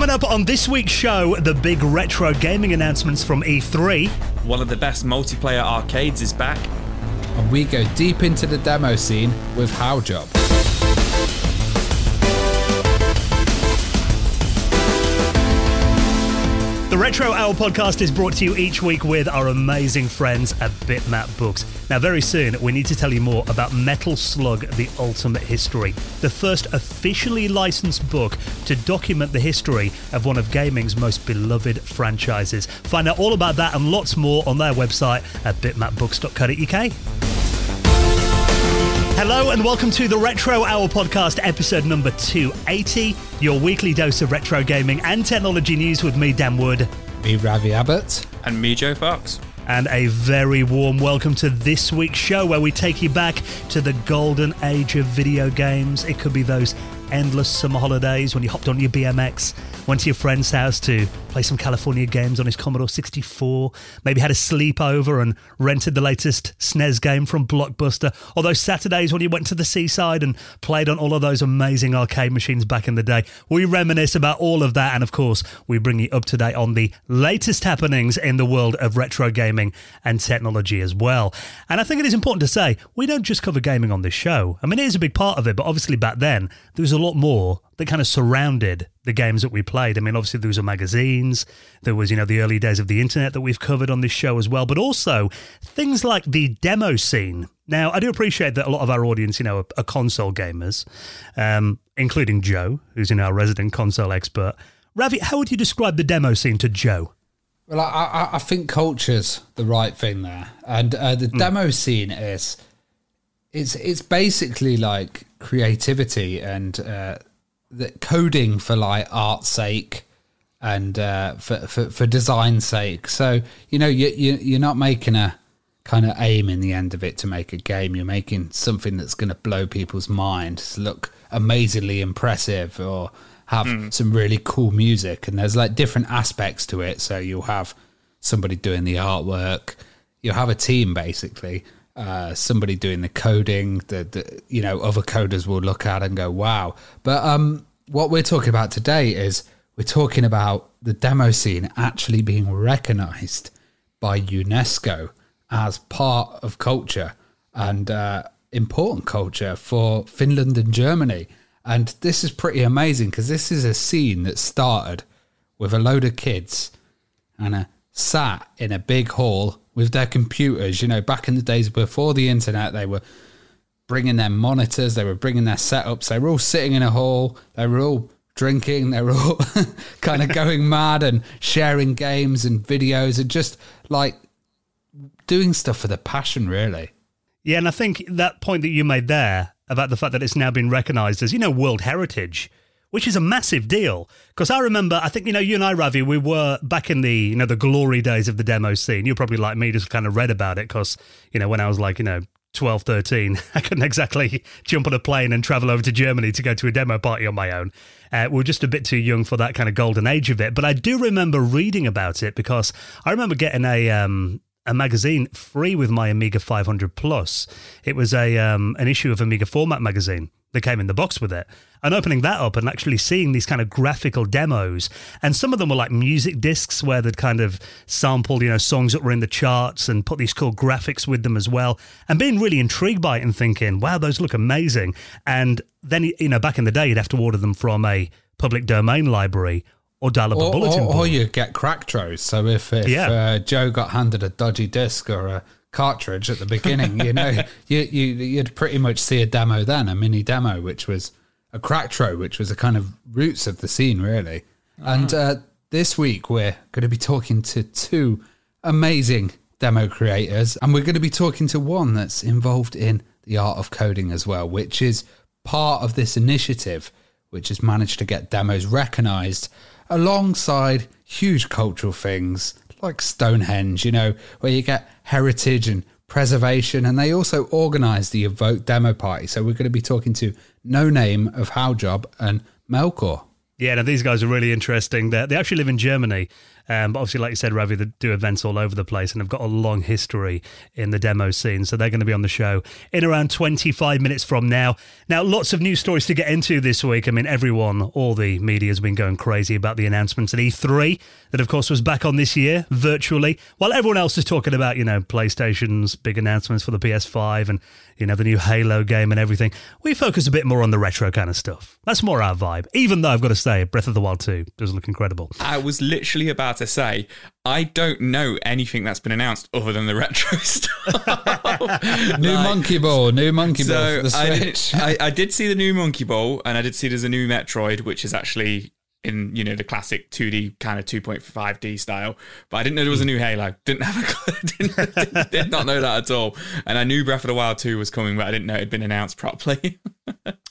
Coming up on this week's show, the big retro gaming announcements from E3. One of the best multiplayer arcades is back. And we go deep into the demo scene with Haujobb. The Retro Hour podcast is brought to you each week with our amazing friends at Bitmap Books. Now, very soon, we need to tell you more about Metal Slug The Ultimate History, the first officially licensed book to document the history of one of gaming's most beloved franchises. Find out all about that and lots more on their website at bitmapbooks.co.uk. Hello and welcome to the Retro Hour podcast, episode number 280, your weekly dose of retro gaming and technology news with me, Dan Wood. Me, Ravi Abbott. And me, Joe Fox. And a very warm welcome to this week's show where we take you back to the golden age of video games. It could be those endless summer holidays when you hopped on your BMX, went to your friend's house to play some California games on his Commodore 64, maybe had a sleepover and rented the latest SNES game from Blockbuster, or those Saturdays when you went to the seaside and played on all of those amazing arcade machines back in the day. We reminisce about all of that, and of course, we bring you up to date on the latest happenings in the world of retro gaming and technology as well. And I think it is important to say, we don't just cover gaming on this show. I mean, it is a big part of it, but obviously back then, there was a lot more that kind of surrounded the games that we played. I mean, obviously there was magazines, there was, you know, the early days of the internet that we've covered on this show as well, but also things like the demo scene. Now, I do appreciate that a lot of our audience, you know, are, are console gamers, um, including Joe, who's, you know, our resident console expert. Ravi, how would you describe the demo scene to Joe? Well, I, I, I think culture's the right thing there, and uh, the mm. demo scene is it's it's basically like creativity and uh, the coding for like art's sake and uh, for, for for design's sake. So you know you, you you're not making a kind of aim in the end of it to make a game. You're making something that's going to blow people's minds, look amazingly impressive, or have mm. some really cool music. And there's like different aspects to it. So you'll have somebody doing the artwork. You'll have a team basically uh, somebody doing the coding that you know other coders will look at and go wow. But um, what we're talking about today is we're talking about the demo scene actually being recognized by unesco as part of culture and uh, important culture for finland and germany. And this is pretty amazing because this is a scene that started with a load of kids and a sat in a big hall with their computers. You know, back in the days before the internet, they were bringing their monitors, they were bringing their setups, they were all sitting in a hall, they were all drinking, they were all kind of going mad and sharing games and videos and just like doing stuff for the passion, really. Yeah, and I think that point that you made there about the fact that it's now been recognized as, you know, World Heritage which is a massive deal. Because I remember, I think, you know, you and I, Ravi, we were back in the, you know, the glory days of the demo scene. You're probably like me, just kind of read about it because, you know, when I was like, you know, 12, 13, I couldn't exactly jump on a plane and travel over to Germany to go to a demo party on my own. Uh, we are just a bit too young for that kind of golden age of it. But I do remember reading about it because I remember getting a, um, a magazine free with my Amiga 500 Plus. It was a um, an issue of Amiga Format magazine that came in the box with it. And opening that up and actually seeing these kind of graphical demos, and some of them were like music discs where they'd kind of sampled, you know, songs that were in the charts and put these cool graphics with them as well, and being really intrigued by it and thinking, wow, those look amazing. And then, you know, back in the day, you'd have to order them from a public domain library or dial up or, a bulletin or, board. Or you get Cracktros. So if, if yeah. uh, Joe got handed a dodgy disc or a cartridge at the beginning, you know, you, you you'd pretty much see a demo then, a mini demo, which was a cracktro, which was a kind of roots of the scene, really. Uh-huh. And uh, this week we're going to be talking to two amazing demo creators, and we're going to be talking to one that's involved in the art of coding as well, which is part of this initiative, which has managed to get demos recognized alongside huge cultural things like Stonehenge, you know, where you get heritage and preservation. And they also organise the Evoke demo party. So we're going to be talking to No Name of Haujobb and Melkor. Yeah, now these guys are really interesting. They're, they actually live in Germany. Um, but obviously, like you said, Ravi, they do events all over the place and have got a long history in the demo scene. So they're going to be on the show in around 25 minutes from now. Now, lots of news stories to get into this week. I mean, everyone, all the media has been going crazy about the announcements at E3 that, of course, was back on this year virtually, while everyone else is talking about, you know, PlayStation's big announcements for the PS5 and, you know, the new Halo game and everything. We focus a bit more on the retro kind of stuff. That's more our vibe, even though I've got to say, Breath of the Wild 2 does look incredible. I was literally about to say, I don't know anything that's been announced other than the retro stuff. New Like, Monkey Ball, new Monkey Ball So the I did. I, I did see the new Monkey Ball, and I did see there's a new Metroid, which is actually in you know the classic 2D kind of 2.5D style. But I didn't know there was a new Halo. Didn't have a. Didn't, did, did not know that at all. And I knew Breath of the Wild 2 was coming, but I didn't know it had been announced properly.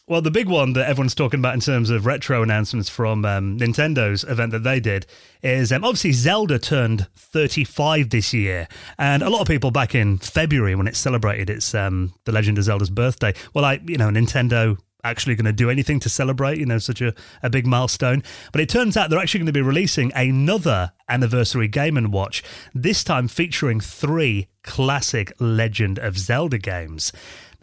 Well, the big one that everyone's talking about in terms of retro announcements from um, Nintendo's event that they did is um, obviously Zelda turned 35 this year, and a lot of people back in February when it celebrated its um, The Legend of Zelda's birthday, well, I you know, Nintendo actually going to do anything to celebrate, you know, such a, a big milestone. But it turns out they're actually going to be releasing another anniversary Game and Watch, this time featuring three classic Legend of Zelda games.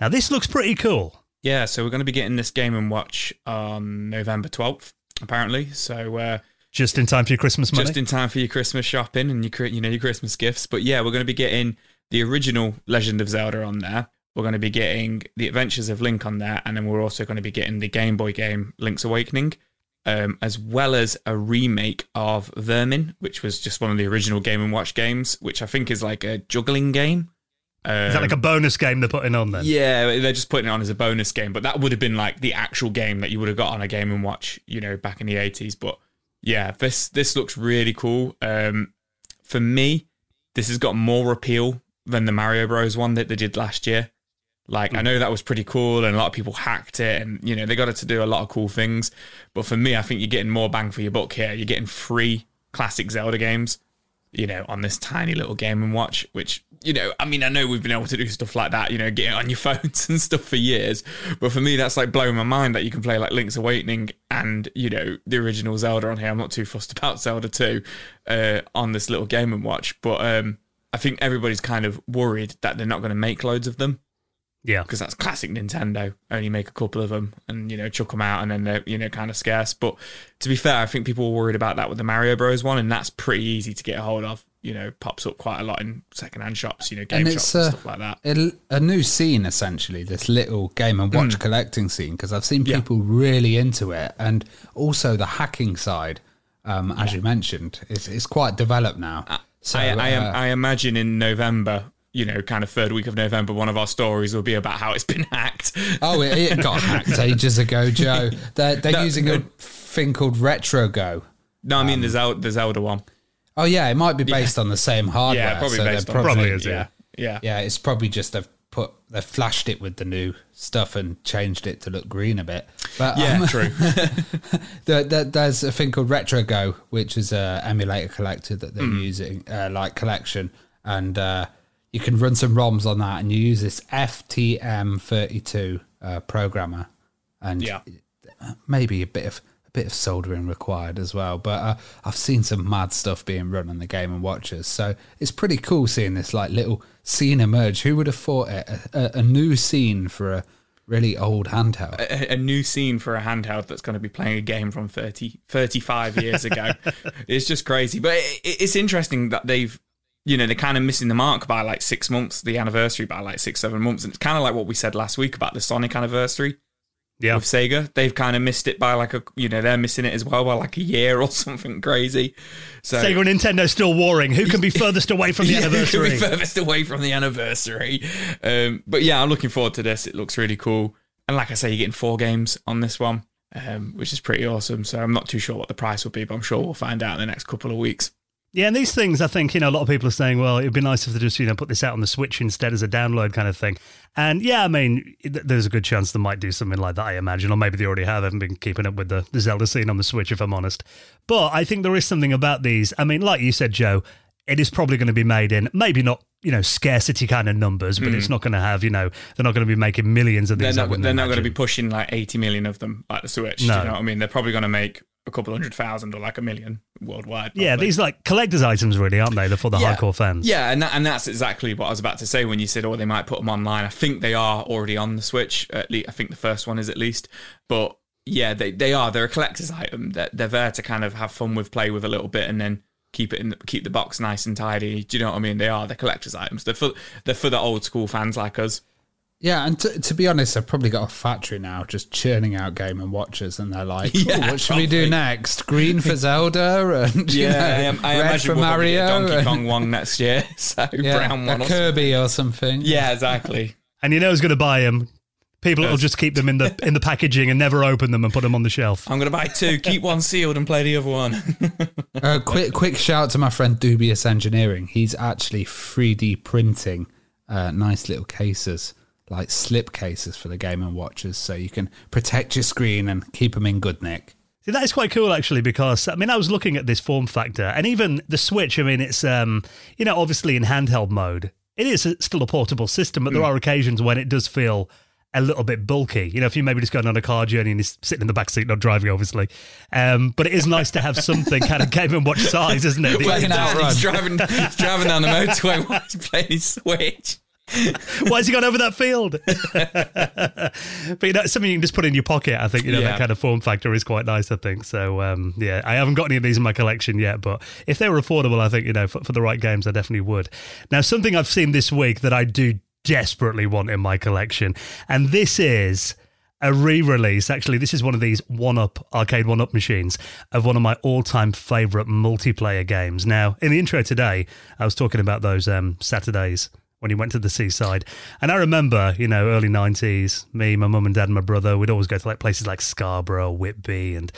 Now, this looks pretty cool. yeah, so we're going to be getting this Game and Watch on November 12th, apparently. So. Uh, Just in time for your Christmas money. just in time for your Christmas shopping and your you know your Christmas gifts. But yeah, we're going to be getting the original Legend of Zelda on there. We're going to be getting the Adventures of Link on there, and then we're also going to be getting the Game Boy game Link's Awakening, um, as well as a remake of Vermin, which was just one of the original Game and Watch games, which I think is like a juggling game. Is that like a bonus game they're putting on then? Yeah, they're just putting it on as a bonus game, but that would have been like the actual game that you would have got on a Game and Watch, you know, back in the eighties. But yeah, this this looks really cool. Um, for me, this has got more appeal than the Mario Bros one that they did last year. Like I know that was pretty cool, and a lot of people hacked it, and you know they got it to do a lot of cool things. But for me, I think you're getting more bang for your buck here. You're getting free classic Zelda games you know, on this tiny little game and watch, which, you know, I mean, I know we've been able to do stuff like that, you know, get it on your phones and stuff for years. But for me, that's like blowing my mind that you can play like Link's Awakening and, you know, the original Zelda on here. I'm not too fussed about Zelda 2 uh, on this little game and watch. But um, I think everybody's kind of worried that they're not going to make loads of them Yeah. because that's classic Nintendo. Only make a couple of them and you know chuck them out, and then they're you know kind of scarce. But to be fair, I think people were worried about that with the Mario Bros one, and that's pretty easy to get a hold of. You know, pops up quite a lot in secondhand shops, you know, game And shops it's and uh, stuff like that. a, a new scene essentially. This little game and watch collecting scene because I've seen Mm. Yeah. people really into it, and also the hacking side, um, as you mentioned, is is quite developed now. So I, I, uh, I imagine in November, you know, kind of third week of November, one of our stories will be about how it's been hacked. Oh, it, it got hacked ages ago, Joe. They're, they're No, using a thing called RetroGo. No, I Um, mean the Zelda, the Zelda one. Oh yeah, it might be based on the same hardware. Yeah, probably so based on Probably is, yeah, yeah. Yeah, it's probably just they've put they've flashed it with the new stuff and changed it to look green a bit. But Yeah, um, true. the, the, there's a thing called RetroGo, which is a emulator collector that they're Hmm. using, uh, like collection, and uh, you can run some ROMs on that, and you use this STM32 uh, programmer, and Yeah. maybe a bit of a bit of soldering required as well. But uh, I've seen some mad stuff being run on the Game and Watchers, so it's pretty cool seeing this like little scene emerge. Who would have thought it? A, a, a new scene for a really old handheld. a, a new scene for a handheld that's going to be playing a game from 30, 35 years ago. it's just crazy. But it, it- it's interesting that they've, you know, they're kind of missing the mark by like six months, the anniversary by like six, seven months. And it's kind of like what we said last week about the Sonic anniversary Yeah. with Sega. They've kind of missed it by like a, you know, they're missing it as well by like a year or something crazy. So Sega and Nintendo still warring. Who can be furthest away from the Yeah, who can anniversary? be furthest away from the anniversary. Um, but yeah, I'm looking forward to this. It looks really cool. And like I say, you're getting four games on this one, um, which is pretty awesome. So I'm not too sure what the price will be, but I'm sure we'll find out in the next couple of weeks. Yeah, and these things, I think, you know, a lot of people are saying, well, it'd be nice if they just, you know, put this out on the Switch instead as a download kind of thing. And yeah, I mean, th- there's a good chance they might do something like that, I imagine, or maybe they already have. I haven't been keeping up with the, the Zelda scene on the Switch, if I'm honest. But I think there is something about these. I mean, like you said, Joe, it is probably going to be made in maybe not, you know, scarcity kind of numbers, but it's mm. not going to have, you know, they're not going to be making millions of They're these. Not, they're not going to be pushing like 80 million of them like the Switch. No. Do you know what I mean? They're probably going to make a couple hundred thousand or like a million worldwide. Yeah, these like collector's items, really, aren't they? They're for the Yeah. hardcore fans. Yeah, and that, and that's exactly what I was about to say when you said, "Oh, they might put them online." I think they are already on the Switch. At least I think the first one is at least. But yeah, they they are. They're a collector's item. They're, they're there to kind of have fun with, play with a little bit, and then keep it in the, keep the box nice and tidy. Do you know what I mean? They are. They're collector's items. They're for they're for the old school fans like us. Yeah, and to, to be honest, they've probably got a factory now just churning out Game and Watchers, and they're like, Yeah, "What should we do next? Green for Zelda, and you know, I, am- I red imagine for we'll probably a Mario, Donkey and- Kong one next year. So yeah, brown a one. Or Kirby or something. yeah, exactly. And you know who's going to buy them? People will just keep them in the in the packaging and never open them and put them on the shelf. I'm gonna buy two. Keep one sealed and play the other one. Uh, quick, quick shout to my friend Dubious Engineering. He's actually 3D printing uh, nice little cases, like slip cases for the Game and Watchers, so you can protect your screen and keep them in good nick. See, that is quite cool actually because I mean I was looking at this form factor and even the Switch. I mean it's um you know obviously in handheld mode it is still a portable system, but there are occasions when it does feel a little bit bulky. You know, if you're maybe just going on a car journey and you're sitting in the back seat, not driving, obviously. Um, but it is nice to have something kind of Game and Watch size, isn't it? Playing The- out Dan, he's driving, he's driving down the motorway while he's playing his Switch. Why has he gone over that field? but you know, something you can just put in your pocket. I think you know Yeah. that kind of form factor is quite nice. I think so. Um, yeah, I haven't got any of these in my collection yet, but if they were affordable, I think you know for, for the right games, I definitely would. Now, something I've seen this week that I do desperately want in my collection, and this is a re-release. Actually, this is one of these one-up arcade one-up machines of one of my all-time favorite multiplayer games. Now, in the intro today, I was talking about those um, Saturdays when he went to the seaside, and I remember, you know, early '90s, me, my mum and dad, and my brother, we'd always go to like places like Scarborough, Whitby, and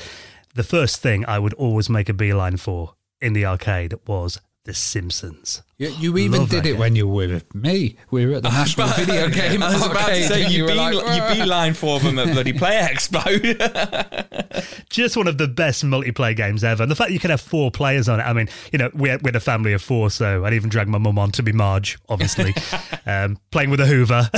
the first thing I would always make a beeline for in the arcade was The Simpsons. You, you even Love did it game. when you were with me. We were at the National Video Game I was about to say and you, were be, like, you beeline for them at bloody Player Expo. just one of the best multiplayer games ever. And the fact you can have four players on it. I mean, you know, we had, we had a family of four, so I'd even drag my mum on to be Marge, obviously, um, playing with a Hoover.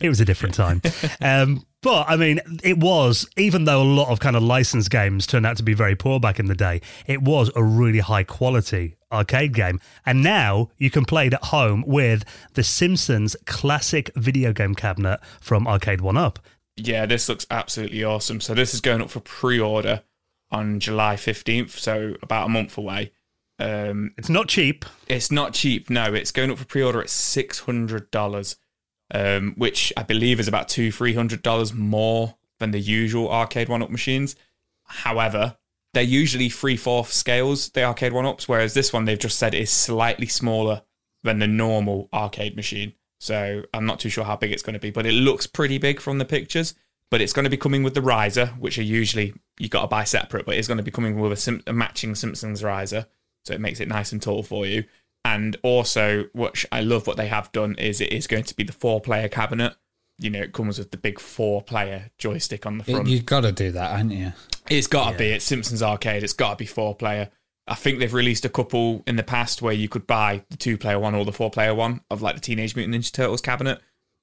it was a different time. Um, but I mean, it was, even though a lot of kind of licensed games turned out to be very poor back in the day, it was a really high quality arcade game. And now you can play it at home with the Simpsons classic video game cabinet from Arcade One Up. yeah, this looks absolutely awesome. So this is going up for pre-order on July 15th, so about a month away. Um, It's not cheap. it's not cheap. No, it's going up for pre-order at six hundred dollars, um, which I believe is about two three hundred dollars more than the usual arcade one-up machines. However, they're usually three fourth scales. The arcade one-ups, whereas this one they've just said is slightly smaller than the normal arcade machine. So I'm not too sure how big it's going to be, but it looks pretty big from the pictures. But it's going to be coming with the riser, which are usually you got to buy separate, but it's going to be coming with a, Sim- a matching Simpsons riser, so it makes it nice and tall for you. And also, which I love, what they have done is it is going to be the four-player cabinet. You know, it comes with the big four-player joystick on the front. You've got to do that, haven't you? It's got to be. It's Simpsons Arcade. It's got to be four player. I think they've released a couple in the past where you could buy the two player one or the four player one of like the Teenage Mutant Ninja Turtles cabinet,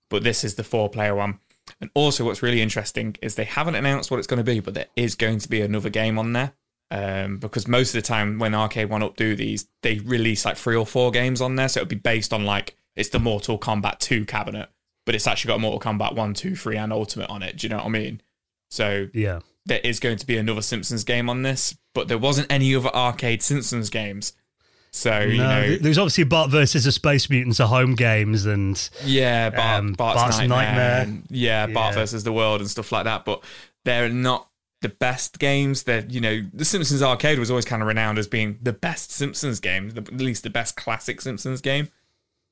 but this is the four player one. And also, what's really interesting is they haven't announced what it's going to be, but there is going to be another game on there. Um, because most of the time when Arcade One Up do these, they release like three or four games on there, so it'll be based on like it's the Mortal Kombat Two cabinet, but it's actually got Mortal Kombat One, Two, Three, and Ultimate on it. Do you know what I mean? So Yeah. there is going to be another Simpsons game on this, but there wasn't any other arcade Simpsons games. So you know, there's obviously Bart versus the Space Mutants are home games, and yeah, Bart, um, Bart's, Bart's Nightmare, Nightmare. and, yeah, Bart Yeah. versus the World and stuff like that. But they're not the best games. They're you know, the Simpsons arcade was always kind of renowned as being the best Simpsons game, the, at least the best classic Simpsons game.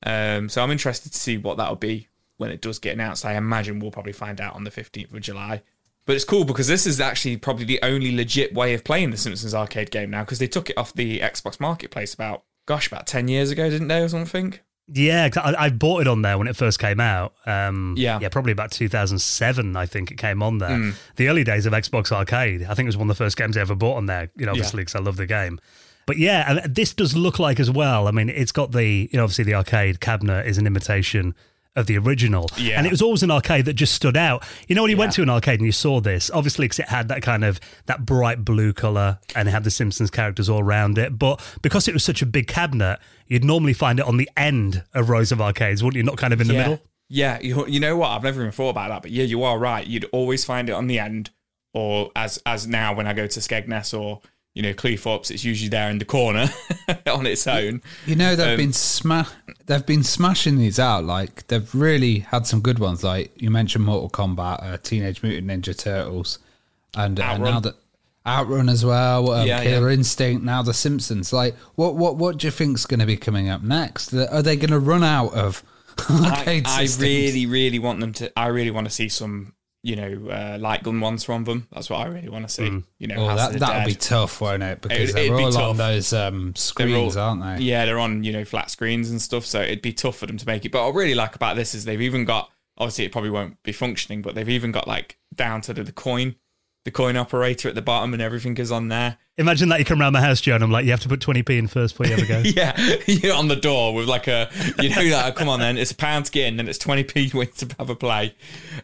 Um, so I'm interested to see what that'll be when it does get announced. I imagine we'll probably find out on the 15th of July. But it's cool because this is actually probably the only legit way of playing the Simpsons arcade game now because they took it off the Xbox Marketplace about, gosh, about 10 years ago, didn't they, or something? Yeah, I, I bought it on there when it first came out. Um, Yeah. yeah, probably about 2007. I think it came on there. Mm. The early days of Xbox Arcade. I think it was one of the first games I ever bought on there. You know, obviously because I love the game. But yeah, this does look like as well. I mean, it's got the you know obviously the arcade cabinet is an imitation of the original. Yeah. And it was always an arcade that just stood out. You know, when you went to an arcade and you saw this, obviously because it had that kind of that bright blue color and it had the Simpsons characters all around it. But because it was such a big cabinet, you'd normally find it on the end of rows of arcades, wouldn't you? Not kind of in the yeah. middle. Yeah, you, you know what? I've never even thought about that, but yeah, you are right. You'd always find it on the end, or as as now when I go to Skegness or you know Cleethorpes, it's usually there in the corner on its own. You know they've Um, been sma- they've been smashing these out. Like they've really had some good ones. Like you mentioned, Mortal Kombat, uh, Teenage Mutant Ninja Turtles, and uh, now that Outrun as well, um, Yeah, Killer Instinct. Now the Simpsons. Like what what what do you think's going to be coming up next? Are they going to run out of I, I really, really want them to. I really want to see some, you know, uh, light gun ones from them. That's what I really want to see. You know, Oh, that the that'll be tough, won't it? Because It'd- they're it'd be all on tough. those um, screens, all- aren't they? Yeah, they're on you know flat screens and stuff, so it'd be tough for them to make it. But what I really like about this is they've even got obviously it probably won't be functioning, but they've even got like down to the, the coin, the coin operator at the bottom, and everything is on there. Imagine that you come around my house, Joe, and I'm like, you have to put 20p in first before you ever go. Yeah, you're on the door with like a you know like come on then it's a pound to get in, then it's twenty p wait to have a play.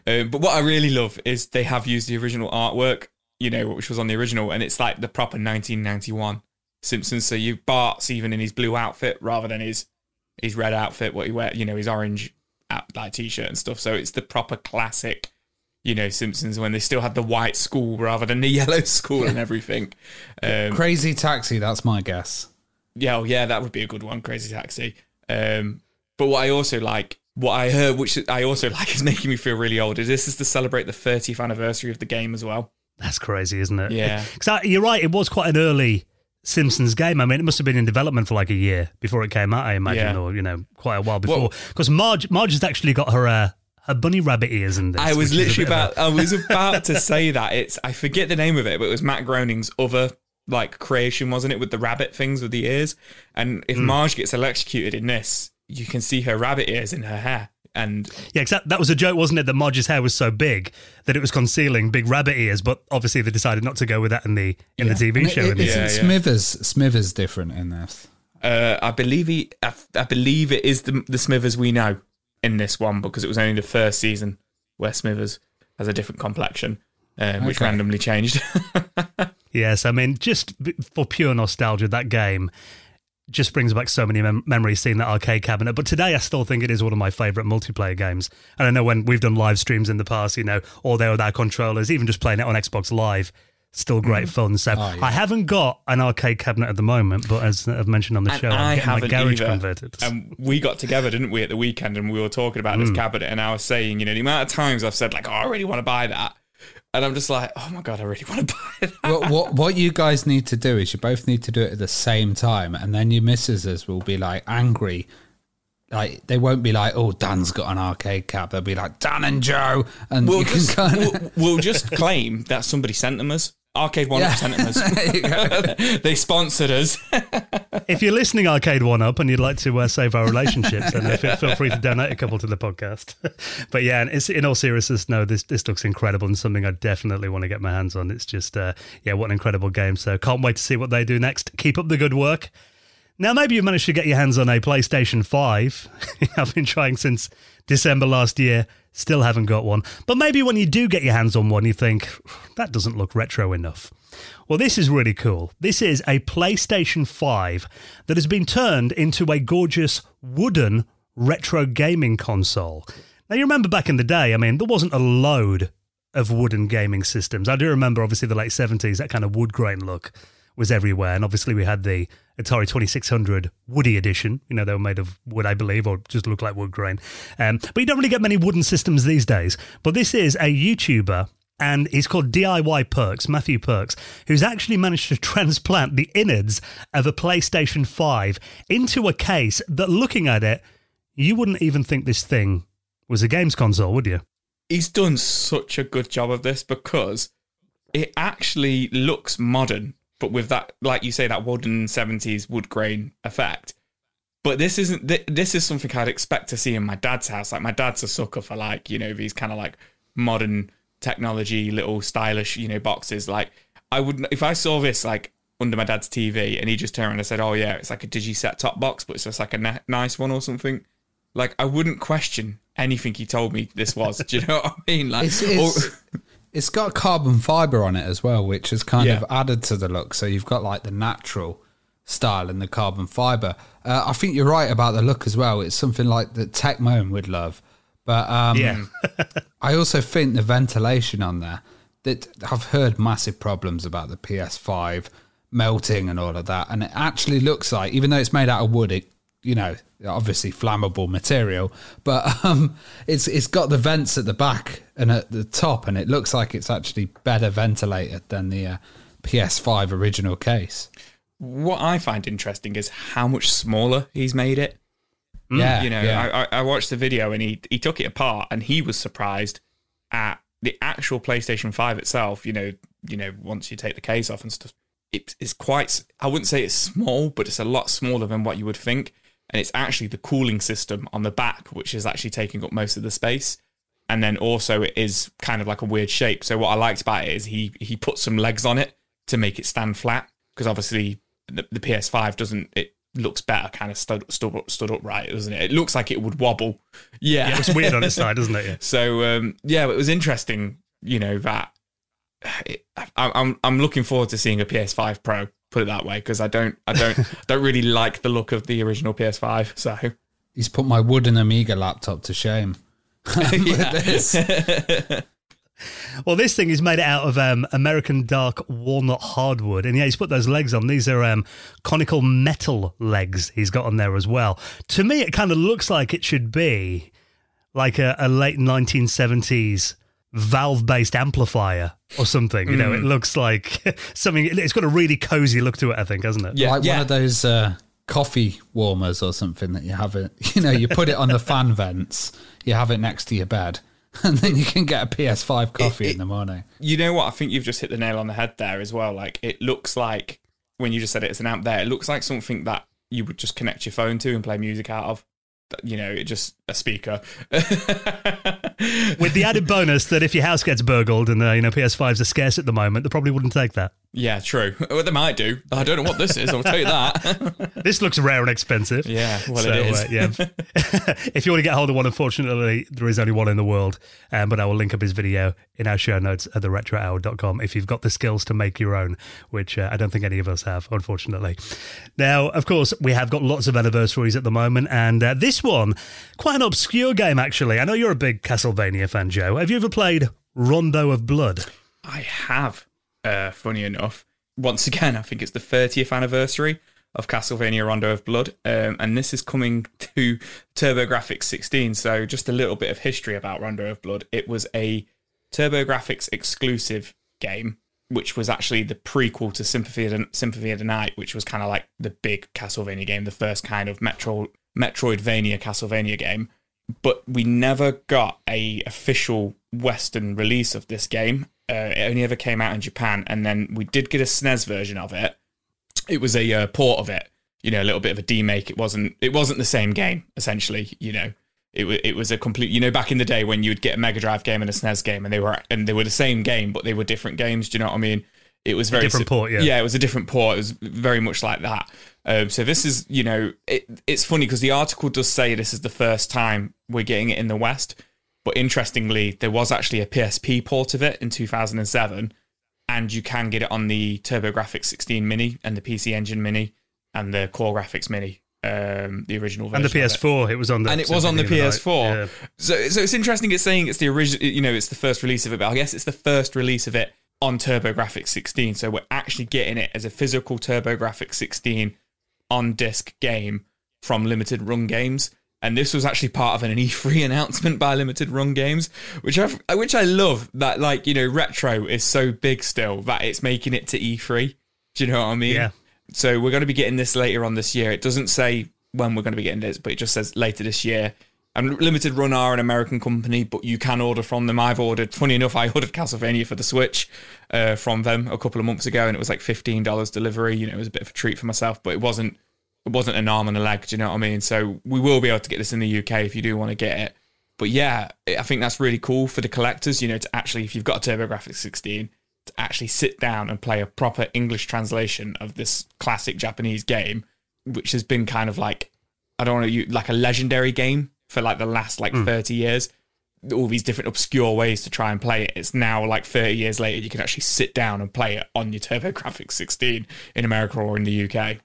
Um, but what I really love is they have used the original artwork, you know, which was on the original, and it's like the proper 1991 Simpsons. So you Bart's even in his blue outfit rather than his his red outfit, what he wear, you know, his orange out, like t-shirt and stuff. So it's the proper classic, you know, Simpsons when they still had the white school rather than the yellow school and everything. Um, Crazy Taxi. That's my guess. yeah, oh yeah, that would be a good one, Crazy Taxi. Um, but what I also like, what I heard, which I also like, is making me feel really old. Is this is to celebrate the 30th anniversary of the game as well? That's crazy, isn't it? Yeah. Because you're right, it was quite an early Simpsons game. I mean, it must have been in development for like a year before it came out, I imagine, Yeah. or, you know, quite a while before. Well- Because Marge, Marge has actually got her, uh, her bunny rabbit ears in this. I was which is a literally bit of a- about, I was about to say that. It's, I forget the name of it, but it was Matt Groening's other like creation, wasn't it, with the rabbit things with the ears? And if Marge gets electrocuted in this, you can see her rabbit ears in her hair. And Yeah, 'cause that, that was a joke, wasn't it? That Marge's hair was so big that it was concealing big rabbit ears, but obviously they decided not to go with that in the in the TV And show. it- in the- isn't Yeah, yeah. Smithers Smithers different in this? Uh, I believe he, I, I believe it is the the Smithers we know in this one because it was only the first season where Smithers has a different complexion, um, which Okay. randomly changed. Yes, I mean, just for pure nostalgia, that game just brings back so many mem- memories seeing that arcade cabinet. But today, I still think it is one of my favourite multiplayer games. And I know when we've done live streams in the past, you know, all there with our controllers, even just playing it on Xbox Live, still great mm-hmm. fun. So Oh, yeah. I haven't got an arcade cabinet at the moment, but as I've mentioned on the And show, I I'm my haven't garage either. converted. and we got together, didn't we, at the weekend, and we were talking about this mm. cabinet, and I was saying, you know, the amount of times I've said like, oh, I really want to buy that, and I'm just like, oh my god, I really want to buy it. what, what what you guys need to do is you both need to do it at the same time, and then your missuses will be like angry. Like they won't be like, "Oh, Dan's got an arcade cab." They'll be like, "Dan and Joe," and We'll you can just, kind of. we'll, we'll just claim that somebody sent them us. Arcade One Yeah. Up sent us. they sponsored us. if you're listening, Arcade One Up, and you'd like to uh, save our relationships, then feel, feel free to donate a couple to the podcast. but yeah, and it's, in all seriousness, no, this this looks incredible and something I definitely want to get my hands on. It's just, uh, yeah, what an incredible game. So can't wait to see what they do next. Keep up the good work. Now, maybe you've managed to get your hands on a PlayStation 5. I've been trying since December last year, still haven't got one. But maybe when you do get your hands on one, you think, that doesn't look retro enough. Well, this is really cool. This is a PlayStation 5 that has been turned into a gorgeous wooden retro gaming console. Now, you remember back in the day, I mean, there wasn't a load of wooden gaming systems. I do remember, obviously, the late 70s, that kind of wood grain look was everywhere. And obviously, we had the Atari 2600 Woody Edition. You know, they were made of wood, I believe, or just look like wood grain. Um, but you don't really get many wooden systems these days. But this is a YouTuber. And he's called DIY Perks, Matthew Perks, who's actually managed to transplant the innards of a PlayStation 5 into a case that, looking at it, you wouldn't even think this thing was a games console, would you? He's done such a good job of this because it actually looks modern, but with that, like you say, that wooden 70s wood grain effect. But this isn't, thi- this is something I'd expect to see in my dad's house. Like, my dad's a sucker for, like, you know, these kind of like modern technology, little stylish, you know, boxes. Like, I would, if I saw this, like, under my dad's TV and he just turned around and said, oh, yeah, it's like a digi set top box, but it's just like a na- nice one or something. Like, I wouldn't question anything he told me this was. Do you know what I mean? Like, It's, it's, it's got carbon fiber on it as well, which has kind Yeah. of added to the look. So you've got like the natural style and the carbon fiber. Uh, I think you're right about the look as well. It's something like that Tecmo would love. But um, Yeah. I also think the ventilation on there that I've heard massive problems about the PS5 melting and all of that, and it actually looks like even though it's made out of wood, it you know obviously flammable material, but um, it's it's got the vents at the back and at the top, and it looks like it's actually better ventilated than the uh, PS5 original case. what I find interesting is how much smaller he's made it. yeah, Mm, you know, yeah. I, I I watched the video and he he took it apart and he was surprised at the actual PlayStation Five itself. You know, you know, once you take the case off and stuff, it is quite. I wouldn't say it's small, but it's a lot smaller than what you would think. And it's actually the cooling system on the back, which is actually taking up most of the space. And then also it is kind of like a weird shape. So what I liked about it is he he put some legs on it to make it stand flat because obviously the, the PS5 doesn't. It looks better, kind of stood stood, up, stood upright, doesn't it? It looks like it would wobble. Yeah, Yeah, it looks weird on its side, doesn't it? Yeah. so um, yeah, it was interesting. You know that it, I, I'm I'm looking forward to seeing a PS5 Pro. Put it that way, because I don't I don't don't really like the look of the original PS5. So He's put my wooden Amiga laptop to shame. This. Well, this thing is made out of um, American dark walnut hardwood, and yeah, he's put those legs on. These are um, conical metal legs he's got on there as well. To me, it kind of looks like it should be like a, a late 1970s valve-based amplifier or something. You know, it looks like something. It's got a really cozy look to it. I think, hasn't it? Yeah. like one of those uh, coffee warmers or something that you have it. You know, you put it on the fan vents. You have it next to your bed, and then you can get a PS5 coffee in the morning. you know what? I think you've just hit the nail on the head there as well. Like it looks like when you just said it, it's an amp there. It looks like something that you would just connect your phone to and play music out of. You know, it just a speaker. With the added bonus that if your house gets burgled and uh, you know PS5s are scarce at the moment, they probably wouldn't take that. yeah, true. Well, they might do. I don't know what this is. I'll tell you that. This looks rare and expensive. Yeah, well, So, it is. uh, yeah. if you want to get hold of one, unfortunately, there is only one in the world. Um, but I will link up his video in our show notes at theretrohour.com if you've got the skills to make your own, which uh, I don't think any of us have, unfortunately. Now, of course, we have got lots of anniversaries at the moment, and uh, this one, quite an obscure game, actually. I know you're a big Castlevania fan, Joe. Have you ever played Rondo of Blood? I have. Uh, funny enough, once again, I think it's the 30th anniversary of Castlevania Rondo of Blood, um, and this is coming to TurboGrafx 16. So, just a little bit of history about Rondo of Blood. It was a TurboGrafx exclusive game, which was actually the prequel to Symphony of Symphony of the Night, which was kind of like the big Castlevania game, the first kind of Metro Metroidvania Castlevania game but we never got a official Western release of this game. Uh, it only ever came out in Japan, and then we did get a SNES version of it. It was a uh, port of it, you know, a little bit of a demake. It wasn't. It wasn't the same game, essentially. You know, it was. It was a complete. You know, back in the day when you would get a Mega Drive game and a SNES game, and they were and they were the same game, but they were different games. Do you know what I mean? It was very different port, yeah. Yeah, it was a different port. It was very much like that. Um, so this is, you know, it, it's funny because the article does say this is the first time we're getting it in the West. But interestingly, there was actually a PSP port of it in 2007, and you can get it on the TurboGrafx 16 Mini and the PC Engine Mini and the CoreGrafx Mini, um, the original version. And the PS4, it was on the. and it was on the Symphony. PS4. Yeah. So, so it's interesting. It's saying it's the original. You know, it's the first release of it, but I guess it's the first release of it on TurboGrafx 16. So we're actually getting it as a physical TurboGrafx 16 on disc game from Limited Run Games. And this was actually part of an E3 announcement by Limited Run Games, which I which I love. That like you know retro is so big still that it's making it to E3. Do you know what I mean? Yeah. So we're going to be getting this later on this year. It doesn't say when we're going to be getting this, but it just says later this year. And Limited Run are an American company, but you can order from them. I've ordered. Funny enough, I ordered Castlevania for the Switch uh, from them a couple of months ago, and it was like fifteen dollars delivery. You know, it was a bit of a treat for myself, but it wasn't. It wasn't an arm and a leg. Do you know what I mean? So we will be able to get this in the UK if you do want to get it. But yeah, I think that's really cool for the collectors. You know, to actually, if you've got a TurboGrafx 16, to actually sit down and play a proper English translation of this classic Japanese game, which has been kind of like I don't know, you like a legendary game for like the last like mm. 30 years. All these different obscure ways to try and play it. It's now like 30 years later, you can actually sit down and play it on your TurboGrafx 16 in America or in the UK.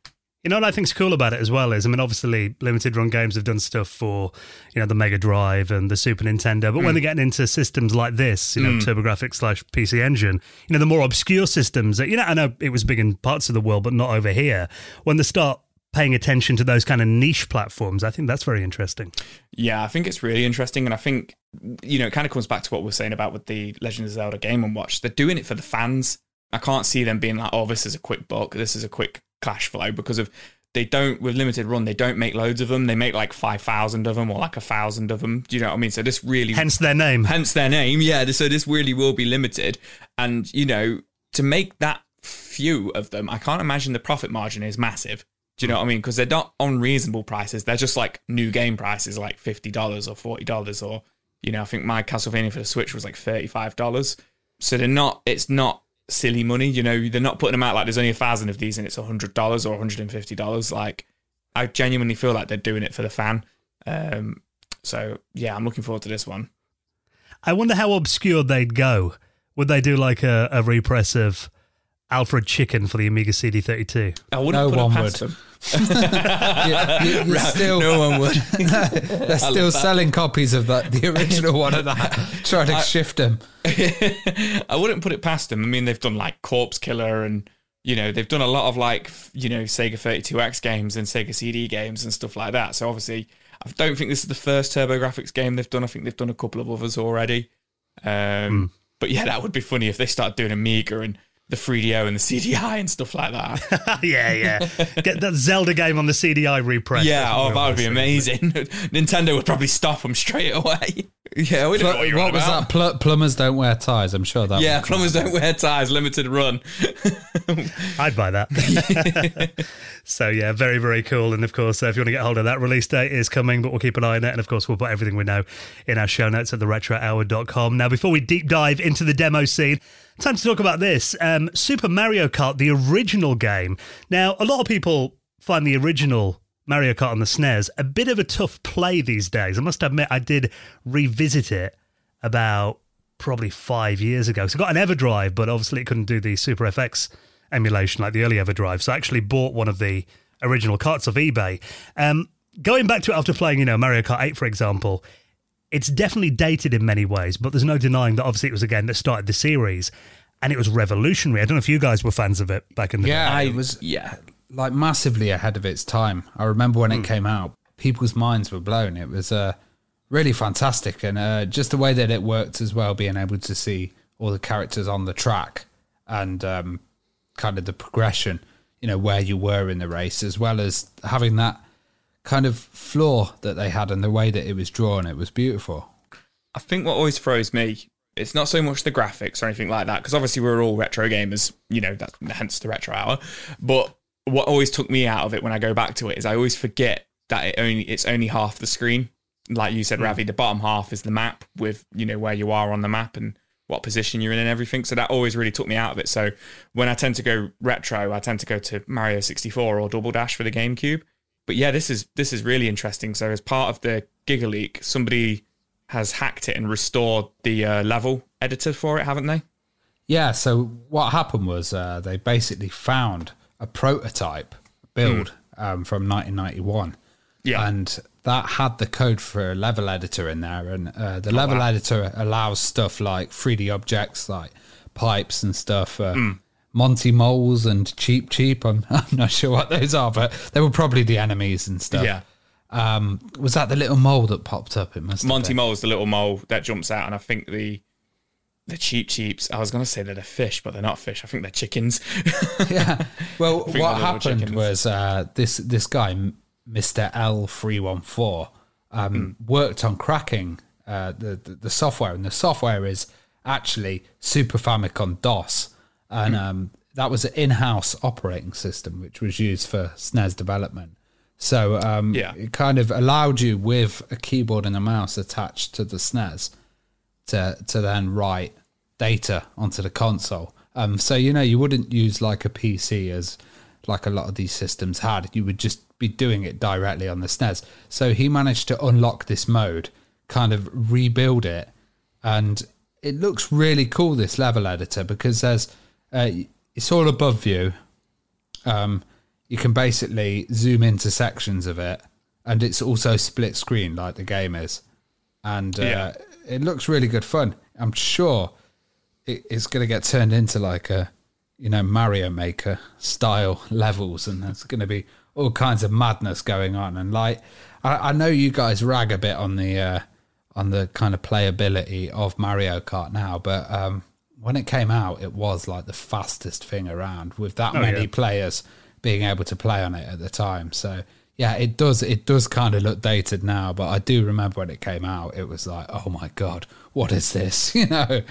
You know what I think's cool about it as well is, I mean, obviously, limited run games have done stuff for, you know, the Mega Drive and the Super Nintendo, but when mm. they're getting into systems like this, you know, mm. TurboGrafx slash PC Engine, you know, the more obscure systems that, you know, I know it was big in parts of the world, but not over here. When they start paying attention to those kind of niche platforms, I think that's very interesting. Yeah, I think it's really interesting, and I think you know it kind of comes back to what we are saying about with the Legend of Zelda Game and Watch. They're doing it for the fans. I can't see them being like, "Oh, this is a quick book. This is a quick cash flow," because of they don't with limited run. They don't make loads of them. They make like five thousand of them or like a thousand of them. Do you know what I mean? So this really Hence their name. hence their name. Yeah, so this really will be limited, and you know to make that few of them, I can't imagine the profit margin is massive. Do you know what I mean? Because they're not unreasonable prices. They're just like new game prices, like fifty dollars or forty dollars, or you know, I think my Castlevania for the Switch was like thirty five dollars. So they're not. It's not silly money. You know, they're not putting them out like there's only a thousand of these and it's hundred dollars or hundred and fifty dollars. Like, I genuinely feel like they're doing it for the fan. Um, so yeah, I'm looking forward to this one. I wonder how obscure they'd go. Would they do like a, a of Alfred Chicken for the Amiga CD32? I wouldn't No put one it past would. them. You- you- you're still, no one would. they're still selling copies of that, the original one of that, trying to shift them. I wouldn't put it past them. I mean, they've done like Corpse Killer and you know they've done a lot of like you know Sega 32X games and Sega CD games and stuff like that. So obviously, I don't think this is the first TurboGrafx game they've done. I think they've done a couple of others already. Um, But yeah, that would be funny if they start doing Amiga and the 3DO and the CDI and stuff like that. yeah, yeah. Get that Zelda game on the CDI repress. yeah, oh, that would be amazing. Nintendo would probably stop them straight away. Yeah, we don't know what you're what on was about. that? Pl- plumbers don't wear ties. I'm sure that. Yeah, would plumbers don't wear ties, limited run. I'd buy that. so yeah, very very cool. And of course, uh, if you want to get hold of that, release date is coming, but we'll keep an eye on it. And of course, we'll put everything we know in our show notes at theretrohour.com. Now, before we deep dive into the demo scene. Time to talk about this. Um, Super Mario Kart, the original game. Now, a lot of people find the original Mario Kart on the SNES. A bit of a tough play these days. I must admit, I did revisit it about probably five years ago. So I got an EverDrive, but obviously it couldn't do the Super FX emulation like the early EverDrive. So I actually bought one of the original carts off eBay. Um, going back to it after playing, you know, Mario Kart 8, for example, it's definitely dated in many ways, but there's no denying that obviously it was a game that started the series and it was revolutionary. I don't know if you guys were fans of it back in the Yeah, day. it was yeah. Like massively ahead of its time. I remember when it came out, people's minds were blown. It was uh, really fantastic, and uh, just the way that it worked as well, being able to see all the characters on the track and um, kind of the progression, you know, where you were in the race, as well as having that kind of flaw that they had and the way that it was drawn. It was beautiful. I think what always throws me, it's not so much the graphics or anything like that, because obviously we're all retro gamers, you know, that's hence the retro hour. But what always took me out of it when I go back to it is I always forget that it only it's only half the screen. Like you said, Ravi, the bottom half is the map with, you know, where you are on the map and what position you're in and everything. So that always really took me out of it. So when I tend to go retro, I tend to go to Mario 64 or Double Dash for the GameCube. But yeah, this is this is really interesting. So as part of the Giga Leak, somebody has hacked it and restored the uh, level editor for it, haven't they? Yeah. So what happened was uh, they basically found a prototype build um, from 1991. Yeah. and that had the code for a level editor in there, and uh, the level editor allows stuff like 3D objects, like pipes and stuff. Uh, Monty moles and Cheep Cheep. I'm, I'm not sure what those are, but they were probably the enemies and stuff. Yeah. Um, was that the little mole that popped up? It must. Monty. Mole's the little mole that jumps out, and I think the the Cheep Cheeps. I was going to say that they're fish, but they're not fish. I think they're chickens. yeah. Well, what happened was uh, this this guy, Mister L three one four, um, Hmm. worked on cracking uh, the, the the software, and the software is actually Super Famicom DOS, and Hmm. um, that was an in house operating system which was used for SNES development. So um, Yeah. it kind of allowed you with a keyboard and a mouse attached to the SNES to to then write data onto the console. Um, so you know you wouldn't use like a PC as like a lot of these systems had. You would just be doing it directly on the SNES. So he managed to unlock this mode, kind of rebuild it, and it looks really cool. This level editor because there's uh, it's all above view. Um, you can basically zoom into sections of it, and it's also split screen like the game is, and uh, Yeah. it looks really good fun. I'm sure it, it's going to get turned into like a you know Mario Maker style levels, and there's going to be all kinds of madness going on. And like I, I know you guys rag a bit on the uh, on the kind of playability of Mario Kart now, but um, when it came out, it was like the fastest thing around with that Oh, many yeah. players being able to play on it at the time. So yeah, it does it does kind of look dated now, but I do remember when it came out, it was like, oh my god, what is this? You know.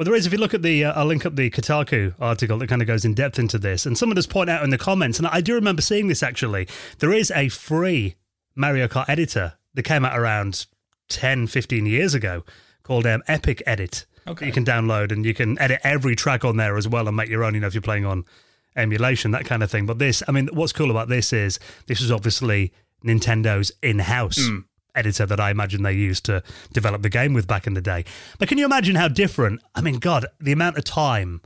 Well, there is. If you look at the, uh, I'll link up the Kotaku article that kind of goes in depth into this, and someone does point out in the comments, and I do remember seeing this actually. There is a free Mario Kart editor that came out around 10, 15 years ago called um, Epic Edit. Okay. You can download and you can edit every track on there as well and make your own. You know, if you're playing on emulation, that kind of thing. But this, I mean, what's cool about this is this is obviously Nintendo's in-house editor that I imagine they used to develop the game with back in the day. But can you imagine how different? I mean, God, the amount of time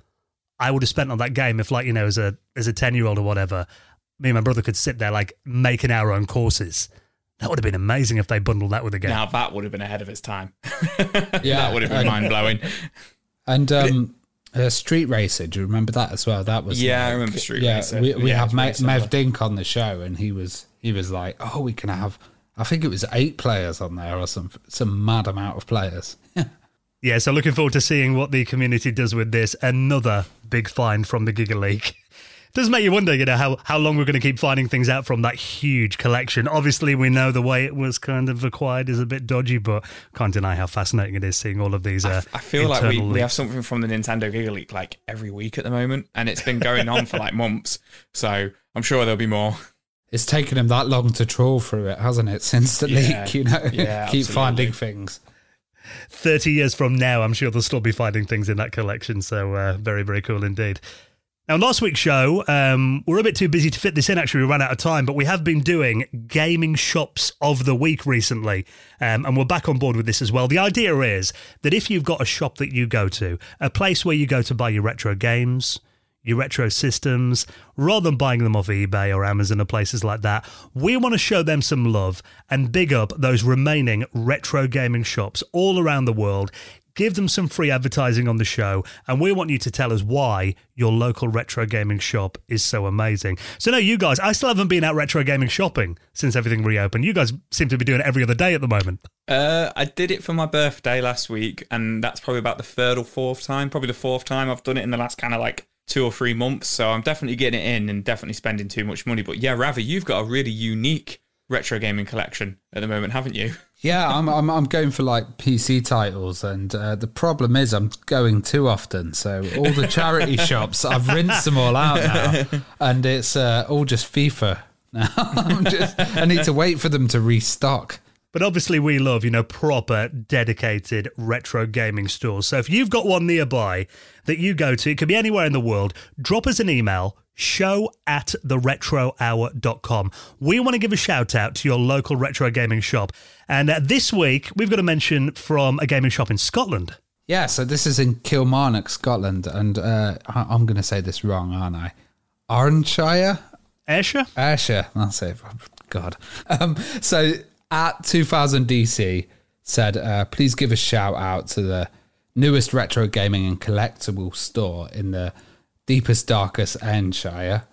I would have spent on that game if, like, you know, as a as a ten year old or whatever, me and my brother could sit there like making our own courses. That would have been amazing if they bundled that with the game. Now that would have been ahead of its time. Yeah, that would have been mind blowing. And um, uh, Street Racer, do you remember that as well? That was Yeah, I remember Street yeah, Racer. We, we Yeah, had it's Ma- Mev Dinc on the show, and he was he was like, "Oh, we can have." I think it was eight players on there, or some some mad amount of players. Yeah, so looking forward to seeing what the community does with this. Another big find from the Giga Leak. Does make you wonder, you know, how, how long we're going to keep finding things out from that huge collection. Obviously, we know the way it was kind of acquired is a bit dodgy, but can't deny how fascinating it is seeing all of these. Uh, I feel like we, we have something from the Nintendo Giga Leak like every week at the moment, and it's been going on for like months. So I'm sure there'll be more. It's taken him that long to trawl through it, hasn't it? Since the Yeah, leak, you know, yeah, keep absolutely. finding things. 30 years from now, I'm sure they'll still be finding things in that collection. So, uh, very, very cool indeed. Now, last week's show, um, we're a bit too busy to fit this in. Actually, we ran out of time, but we have been doing gaming shops of the week recently, um, and we're back on board with this as well. The idea is that if you've got a shop that you go to, a place where you go to buy your retro games, your retro systems, rather than buying them off eBay or Amazon or places like that, we want to show them some love and big up those remaining retro gaming shops all around the world. Give them some free advertising on the show, and we want you to tell us why your local retro gaming shop is so amazing. So, no, you guys, I still haven't been out retro gaming shopping since everything reopened. You guys seem to be doing it every other day at the moment. Uh, I did it for my birthday last week, and that's probably about the third or fourth time, probably the fourth time I've done it in the last kind of like two or three months. So I'm definitely getting it in and definitely spending too much money. But yeah, Ravi, you've got a really unique retro gaming collection at the moment, haven't you? Yeah, I'm, I'm I'm going for like PC titles, and uh, the problem is I'm going too often. So all the charity shops, I've rinsed them all out now, and it's uh, all just FIFA now. I'm just, I need to wait for them to restock. But obviously, we love, you know, proper, dedicated retro gaming stores. So if you've got one nearby that you go to, it could be anywhere in the world, drop us an email show at theretrohour.com. We want to give a shout out to your local retro gaming shop. And uh, this week, we've got a mention from a gaming shop in Scotland. Yeah, so this is in Kilmarnock, Scotland, and uh, I- I'm going to say this wrong, aren't I? Arnshire, Ayrshire? Ayrshire. That's it. God. Um, so at 2000 DC said, uh, please give a shout out to the newest retro gaming and collectible store in the deepest, darkest Ayrshire.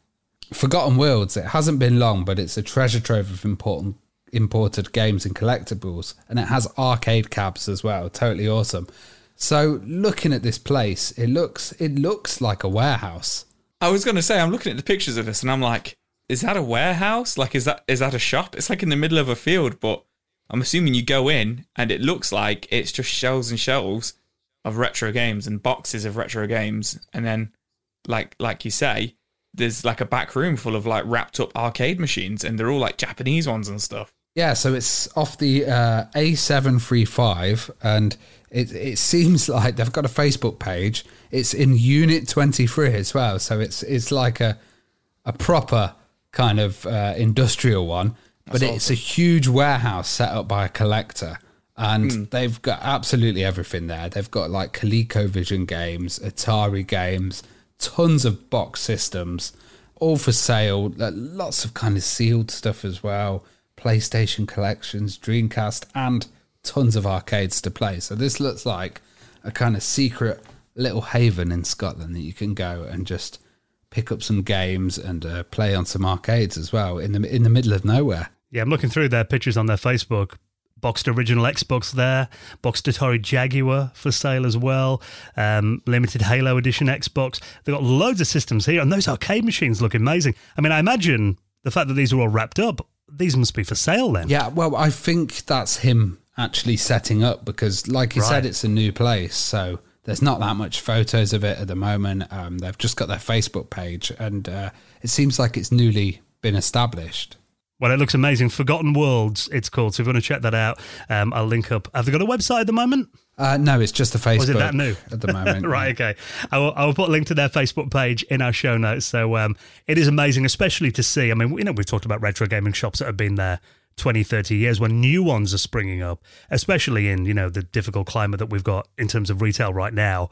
Forgotten Worlds. It hasn't been long, but it's a treasure trove of important imported games and collectibles, and it has arcade cabs as well. Totally awesome. So looking at this place, it looks it looks like a warehouse. I was going to say, I'm looking at the pictures of this and I'm like, is that a warehouse? Like, is that is that a shop? It's like in the middle of a field, but I'm assuming you go in and it looks like it's just shelves and shelves of retro games and boxes of retro games, and then, like like you say, there's like a back room full of like wrapped up arcade machines, and they're all like Japanese ones and stuff. Yeah, so it's off the uh, A735, and it it seems like they've got a Facebook page. It's in Unit 23 as well, so it's it's like a a proper kind of uh, industrial one, but That's it's a huge warehouse set up by a collector. And Hmm. they've got absolutely everything there. They've got like ColecoVision games, Atari games, tons of box systems, all for sale. Lots of kind of sealed stuff as well. PlayStation collections, Dreamcast, and tons of arcades to play. So this looks like a kind of secret little haven in Scotland that you can go and just pick up some games and uh, play on some arcades as well in the in the middle of nowhere. Yeah, I'm looking through their pictures on their Facebook. Boxed original Xbox there, boxed Atari Jaguar for sale as well, um, limited Halo Edition Xbox. They've got loads of systems here, and those arcade machines look amazing. I mean, I imagine the fact that these are all wrapped up, these must be for sale then. Yeah, well, I think that's him actually setting up because, like you Right. said, it's a new place, so there's not that much photos of it at the moment. Um, they've just got their Facebook page, and uh, it seems like it's newly been established. Well, it looks amazing. Forgotten Worlds, it's called. So if you want to check that out, um, I'll link up. Have they got a website at the moment? Uh, no, it's just a Facebook. Was it that new? at the moment? right, okay. I will, I will put a link to their Facebook page in our show notes. So um, it is amazing, especially to see. I mean, you know, we've talked about retro gaming shops that have been there 20, 30 years when new ones are springing up, especially in, you know, the difficult climate that we've got in terms of retail right now.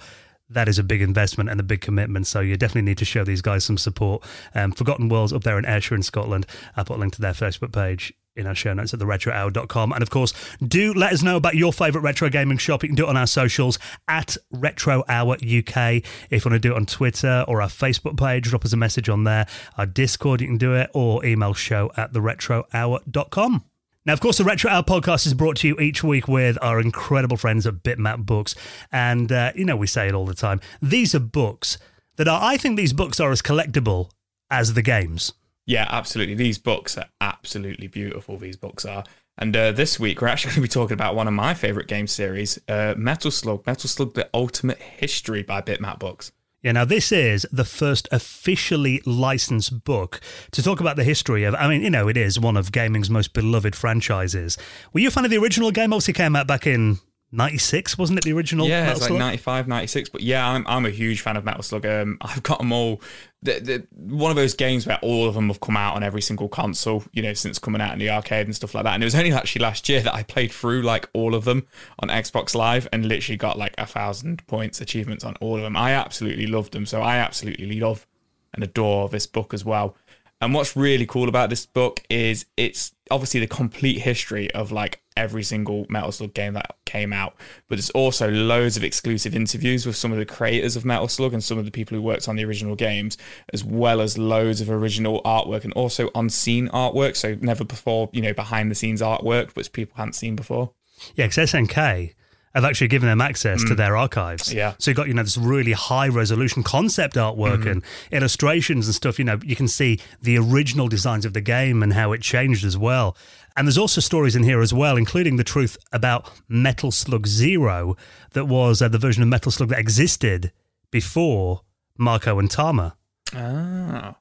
That is a big investment and a big commitment. So you definitely need to show these guys some support. Um, Forgotten Worlds up there in Ayrshire in Scotland. I'll put a link to their Facebook page in our show notes at theretrohour.com. And of course, do let us know about your favourite retro gaming shop. You can do it on our socials at Retro Hour UK. If you want to do it on Twitter or our Facebook page, drop us a message on there. Our Discord, you can do it, or email show at theretrohour.com. Now, of course, the Retro Hour podcast is brought to you each week with our incredible friends at Bitmap Books. And, uh, you know, we say it all the time. These are books that are, I think these books are as collectible as the games. Yeah, absolutely. These books are absolutely beautiful. These books are. And uh, this week, we're actually going to be talking about one of my favorite game series, uh, Metal Slug, Metal Slug The Ultimate History by Bitmap Books. Yeah, now this is the first officially licensed book to talk about the history of. I mean, you know, it is one of gaming's most beloved franchises. Were you a fan of the original game? Obviously, came out back in '96, wasn't it? The original. Yeah, Metal it's like Slug? 95, 96. But yeah, I'm, I'm a huge fan of Metal Slug. Um, I've got them all. The, the, one of those games where all of them have come out on every single console, you know, since coming out in the arcade and stuff like that. And it was only actually last year that I played through like all of them on Xbox Live and literally got like a thousand points achievements on all of them. I absolutely loved them. So I absolutely love and adore this book as well. And what's really cool about this book is it's obviously the complete history of like every single Metal Slug game that came out, but there's also loads of exclusive interviews with some of the creators of Metal Slug and some of the people who worked on the original games, as well as loads of original artwork and also unseen artwork. So never before, you know, behind the scenes artwork, which people hadn't seen before. Yeah, because SNK have actually given them access to their archives. Mm. Yeah. So you've got, you know, this really high resolution concept artwork Mm-hmm. and illustrations and stuff. You know, you can see the original designs of the game and how it changed as well. And there's also stories in here as well, including the truth about Metal Slug Zero, that was uh, the version of Metal Slug that existed before Marco and Tama. Oh, I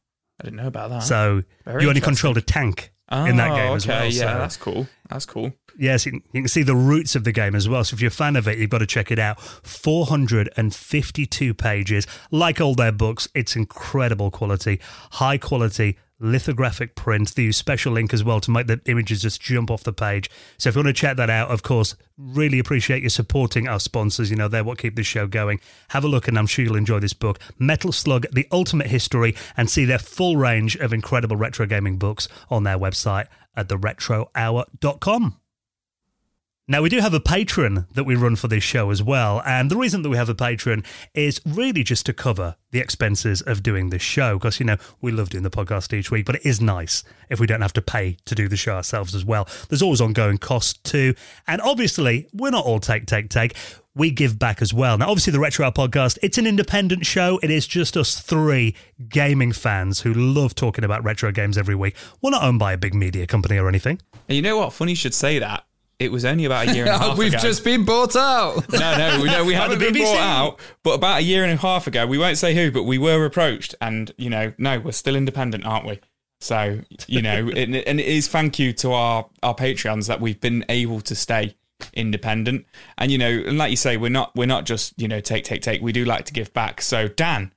didn't know about that. So Very you only controlled a tank in that Oh, game as okay, well. Yeah, so- that's cool. That's cool. Yes, you can see the roots of the game as well. So if you're a fan of it, you've got to check it out. 452 pages. Like all their books, it's incredible quality, high quality lithographic print. They use special ink as well to make the images just jump off the page. So if you want to check that out, of course, really appreciate you supporting our sponsors. You know, they're what keep this show going. Have a look and I'm sure you'll enjoy this book, Metal Slug, The Ultimate History, and see their full range of incredible retro gaming books on their website at theretrohour.com. Now, we do have a patron that we run for this show as well. And the reason that we have a patron is really just to cover the expenses of doing this show. Because, you know, we love doing the podcast each week, but it is nice if we don't have to pay to do the show ourselves as well. There's always ongoing costs too. And obviously, we're not all take, take, take. We give back as well. Now, obviously, the Retro Hour podcast, it's an independent show. It is just us three gaming fans who love talking about retro games every week. We're not owned by a big media company or anything. And you know what? Funny you should say that. It was only about a year and a half ago. We've ago. just been bought out. no, no, we, no, we haven't been BBC. bought out. But about a year and a half ago, we won't say who, but we were approached, and you know, no, we're still independent, aren't we? So you know, it, and it is thank you to our our Patreons that we've been able to stay independent. And you know, and like you say, we're not we're not just you know take take take. We do like to give back. So Dan,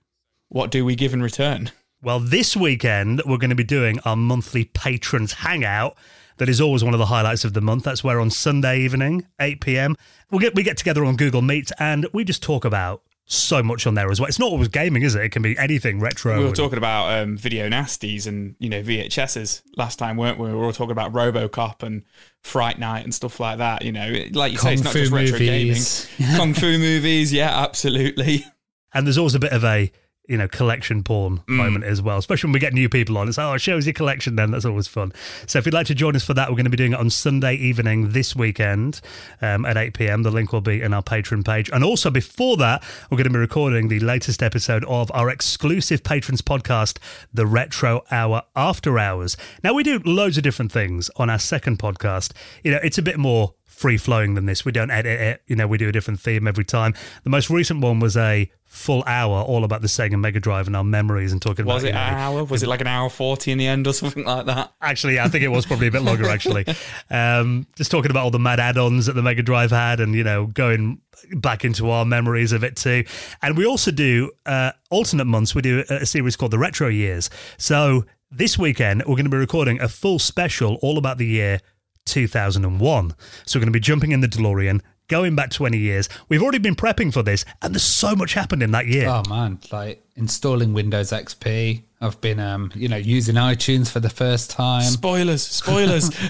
what do we give in return? Well, this weekend, we're going to be doing our monthly patrons hangout. That is always one of the highlights of the month. That's where on Sunday evening, 8 p.m., we get, we get together on Google Meet and we just talk about so much on there as well. It's not always gaming, is it? It can be anything retro. We were and- talking about um, video nasties and you know VHSs last time, weren't we? We were all talking about RoboCop and Fright Night and stuff like that. You know, like you say, it's not fu just retro movies. gaming. Kung fu movies, yeah, absolutely. and there's always a bit of a you know collection porn Mm. moment as well especially when we get new people on it's like, oh it shows your collection then that's always fun so if you'd like to join us for that we're going to be doing it on sunday evening this weekend um, at 8pm the link will be in our patreon page and also before that we're going to be recording the latest episode of our exclusive patrons podcast the retro hour after hours now we do loads of different things on our second podcast you know it's a bit more free flowing than this. We don't edit it. You know, we do a different theme every time. The most recent one was a full hour all about the Sega Mega Drive and our memories and talking Was about it you know, an hour? Was it like an hour forty in the end or something like that? Actually, yeah, I think it was probably a bit longer. Actually, um, just talking about all the mad add-ons that the Mega Drive had, and you know, going back into our memories of it too. And we also do uh, alternate months. We do a, a series called the Retro Years. So this weekend we're going to be recording a full special all about the year 2001. So we're going to be jumping in the DeLorean. Going back 20 years, we've already been prepping for this, and there's so much happened in that year. Oh man, like installing Windows XP. I've been, um, you know, using iTunes for the first time. Spoilers, spoilers.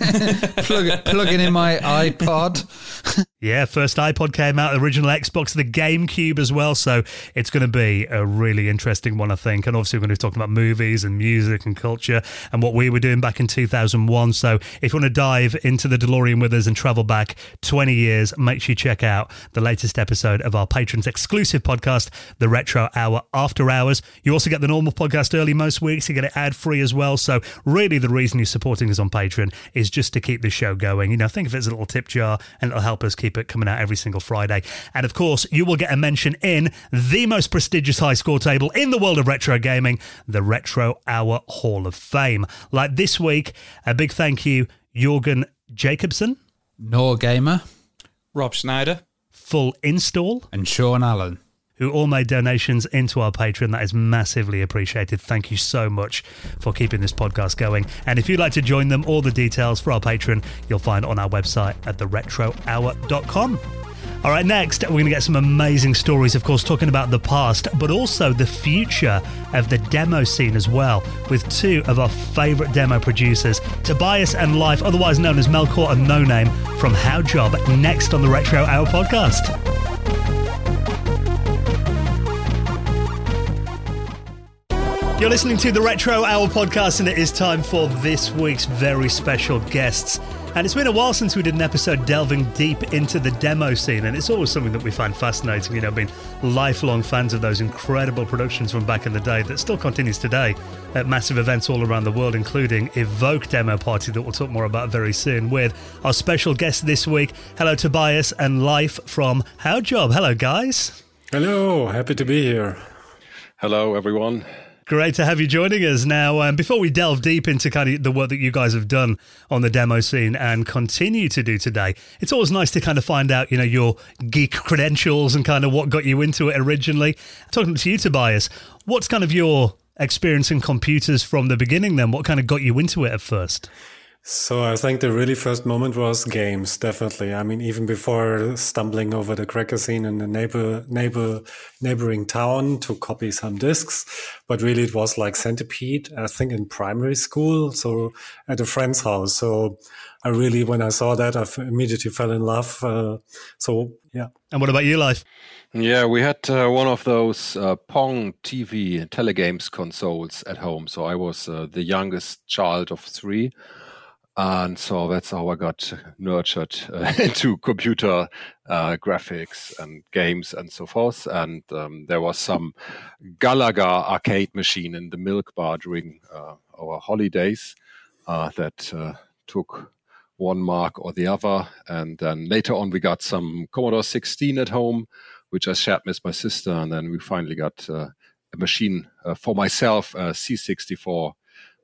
Plug, plugging in my iPod. Yeah, first iPod came out, original Xbox, the GameCube as well. So it's going to be a really interesting one, I think. And obviously, we're going to be talking about movies and music and culture and what we were doing back in 2001. So if you want to dive into the DeLorean with us and travel back 20 years, make sure you check out the latest episode of our patrons exclusive podcast, The Retro Hour After Hours. You also get the normal podcast early most weeks. You get it ad free as well. So really, the reason you're supporting us on Patreon is just to keep the show going. You know, think of it as a little tip jar and it'll help us keep it coming out every single Friday. And of course, you will get a mention in the most prestigious high score table in the world of retro gaming, the Retro Hour Hall of Fame. Like this week, a big thank you, Jørgen Jacobsen, Nor Gamer Rob Snyder. Full Install, and Shawn Allen. Who all made donations into our Patreon. That is massively appreciated. Thank you so much for keeping this podcast going. And if you'd like to join them, all the details for our Patreon you'll find on our website at theretrohour.com. All right, next, we're going to get some amazing stories, of course, talking about the past, but also the future of the demo scene as well, with two of our favourite demo producers, Tobias and Leif, otherwise known as Melkor and No Name, from Haujobb, next on the Retro Hour podcast. You're listening to the Retro Hour podcast, and it is time for this week's very special guests. And it's been a while since we did an episode delving deep into the demo scene, and it's always something that we find fascinating. You know, being lifelong fans of those incredible productions from back in the day that still continues today at massive events all around the world, including Evoke Demo Party that we'll talk more about very soon with our special guest this week. Hello, Tobias and Leif from Haujobb. Hello, guys. Hello, happy to be here. Hello, everyone. Great to have you joining us. Now, um, before we delve deep into kind of the work that you guys have done on the demo scene and continue to do today, it's always nice to kind of find out, you know, your geek credentials and kind of what got you into it originally. Talking to you, Tobias, what's kind of your experience in computers from the beginning then? What kind of got you into it at first? So I think the really first moment was games, definitely. I mean, even before stumbling over the cracker scene in the neighbor, neighbor, neighboring town to copy some discs, but really it was like Centipede, I think in primary school. So at a friend's house. So I really, when I saw that, I f- immediately fell in love. Uh, so yeah. And what about you, Leif? Yeah, we had uh, one of those uh, Pong TV telegames consoles at home. So I was uh, the youngest child of three. And so that's how I got nurtured uh, into computer uh, graphics and games and so forth. And um, there was some Galaga arcade machine in the milk bar during uh, our holidays uh, that uh, took one mark or the other. And then later on, we got some Commodore 16 at home, which I shared with my sister. And then we finally got uh, a machine for myself, a C64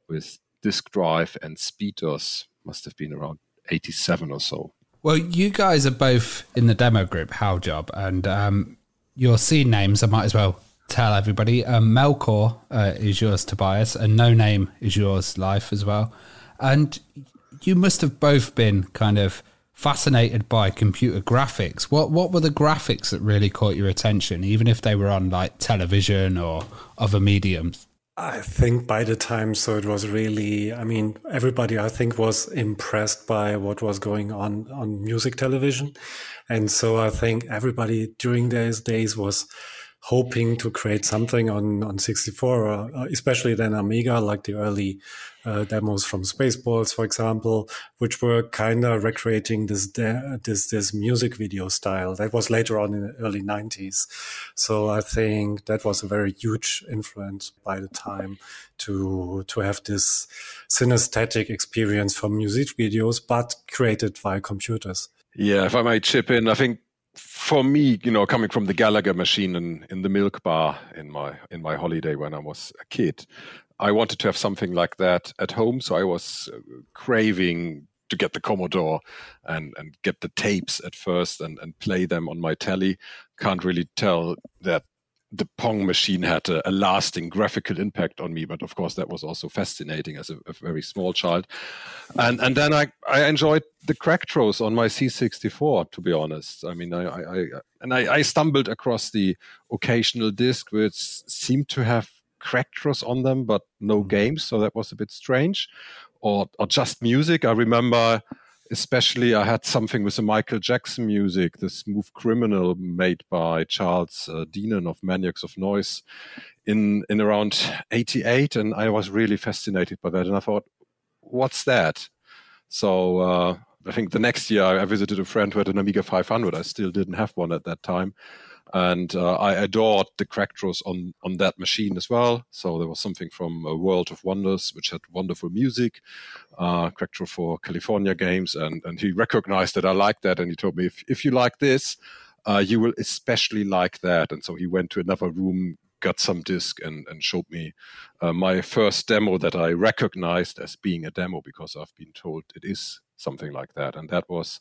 with disk drive and SpeedDOS Must have been around 87 or so. Well, you guys are both in the demo group, Haujobb, and um, your scene names, I might as well tell everybody, um, Melkor uh, is yours, Tobias, and No Name is yours, Leif as well. And you must have both been kind of fascinated by computer graphics. What what were the graphics that really caught your attention, even if they were on like television or other mediums? I think by the time, so it was really, I mean, everybody I think was impressed by what was going on on music television. And so I think everybody during those days was hoping to create something on, on 64, uh, especially then Amiga, like the early uh, demos from Spaceballs, for example, which were kind of recreating this, de- this, this music video style. That was later on in the early 90s. So I think that was a very huge influence by the time to, to have this synesthetic experience from music videos, but created via computers. Yeah, if I might chip in, I think for me, you know, coming from the Galaga machine in, in the milk bar in my in my holiday when I was a kid, I wanted to have something like that at home. So I was uh, craving to get the Commodore and and get the tapes at first and and play them on my telly. Can't really tell that the Pong machine had a, a, lasting graphical impact on me, but of course that was also fascinating as a, a very small child. And and then I, I enjoyed the Cracktros on my C64. To be honest, I mean I, I, I and I, I, stumbled across the occasional disc which seemed to have Cracktros on them, but no mm-hmm. games, so that was a bit strange, or or just music. I remember especially I had something with the Michael Jackson music, the Smooth Criminal made by Charles uh, Deenen of Maniacs of Noise in in around 88 and I was really fascinated by that and I thought what's that? So uh, I think the next year I visited a friend who had an Amiga 500. I still didn't have one at that time and uh, I adored the Cracktros on on that machine as well. So there was something from a World of Wonders, which had wonderful music, uh, Cracktro for California games, and and he recognized that I liked that, and he told me if if you like this, uh, you will especially like that. And so he went to another room. Got some disc and, and showed me uh, my first demo that I recognized as being a demo because I've been told it is something like that. And that was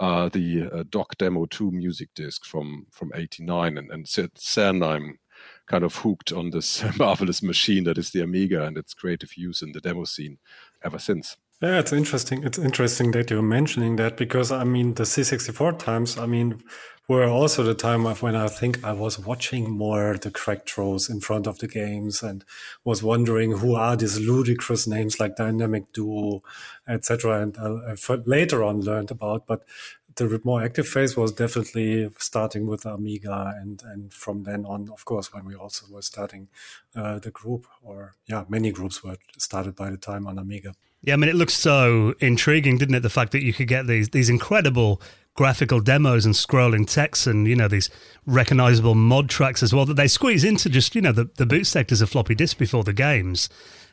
uh, the uh, Doc Demo 2 music disc from from 89 and, and then I'm kind of hooked on this marvelous machine that is the Amiga and its creative use in the demo scene ever since. Yeah, it's interesting. It's interesting that you're mentioning that because I mean the C64 times. I mean, were also the time of when I think I was watching more the Cracktros in front of the games and was wondering who are these ludicrous names like Dynamic Duo, etc. And I, I later on learned about, but the more active phase was definitely starting with Amiga, and and from then on, of course, when we also were starting uh, the group, or yeah, many groups were started by the time on Amiga. Yeah, I mean, it looks so intriguing, didn't it? The fact that you could get these these incredible graphical demos and scrolling text and you know these recognizable mod tracks as well that they squeeze into just you know the, the boot sectors of floppy disk before the games.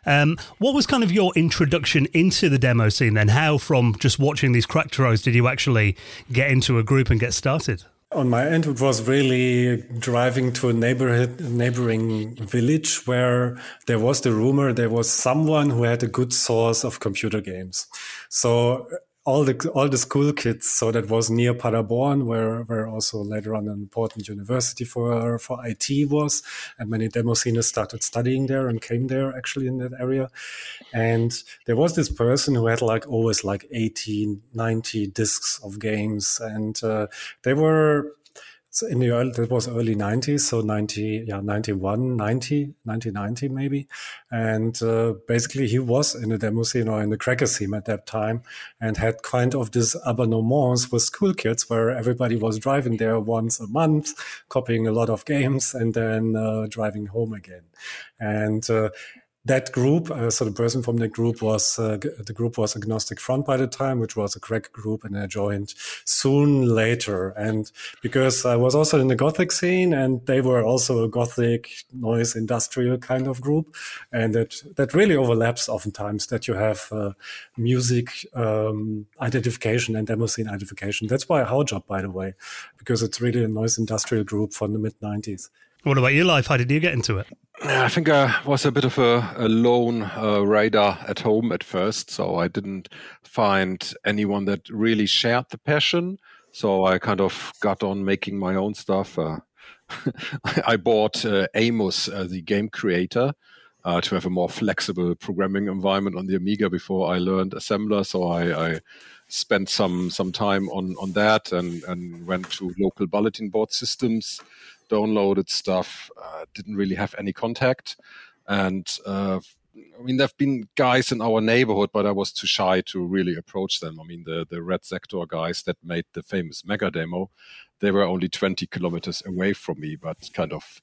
Um, what was kind of your introduction into the demo scene then? How from just watching these Cracktros did you actually get into a group and get started? On my end, it was really driving to a neighborhood, neighboring village where there was the rumor there was someone who had a good source of computer games. So all the all the school kids. So that was near Paderborn, where where also later on an important university for for IT was, and many demo sceners started studying there and came there actually in that area. And there was this person who had like always like 80, 90 discs of games, and uh, they were in the early, that was early 90s, so 90, yeah, 91, 90, 1990 maybe. And uh, basically he was in the demo scene or in the cracker scene at that time and had kind of this abonnements with school kids where everybody was driving there once a month, copying a lot of games and then uh, driving home again. And uh, that group, uh, so the person from that group was uh, the group was Agnostic Front by the time, which was a crack group, and I joined soon later. And because I was also in the Gothic scene, and they were also a Gothic noise industrial kind of group, and that that really overlaps oftentimes that you have uh, music um, identification and demo scene identification. That's why Haujobb, by the way, because it's really a noise industrial group from the mid '90s. What about your life? How did you get into it? I think I was a bit of a, a lone uh, rider at home at first, so I didn't find anyone that really shared the passion. So I kind of got on making my own stuff. Uh, I bought uh, Amos, uh, the game creator, uh, to have a more flexible programming environment on the Amiga before I learned assembler. So I, I spent some some time on on that and and went to local bulletin board systems, downloaded stuff. Uh, didn't really have any contact, and uh, I mean, there've been guys in our neighborhood, but I was too shy to really approach them. I mean, the the Red Sector guys that made the famous Mega demo, they were only 20 kilometers away from me, but kind of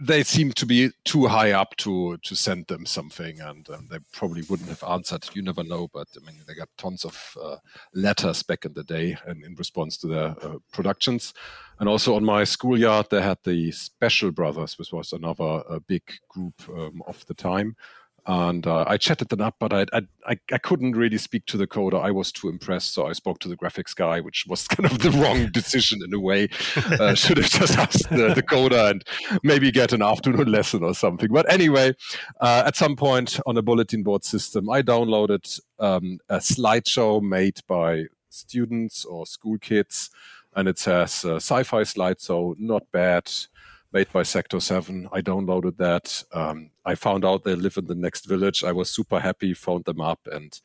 they seemed to be too high up to to send them something, and um, they probably wouldn't have answered. You never know, but I mean, they got tons of uh, letters back in the day, and in response to their uh, productions. And also on my schoolyard, they had the Special Brothers, which was another uh, big group um, of the time and uh, I chatted them up, but I, I I couldn't really speak to the coder. I was too impressed, so I spoke to the graphics guy, which was kind of the wrong decision in a way. Uh, should have just asked the, the, coder and maybe get an afternoon lesson or something. But anyway, uh, at some point on a bulletin board system, I downloaded um, a slideshow made by students or school kids, and it says uh, sci-fi slideshow, not bad made by Sector 7. I downloaded that. Um, I found out they live in the next village. I was super happy, phoned them up, and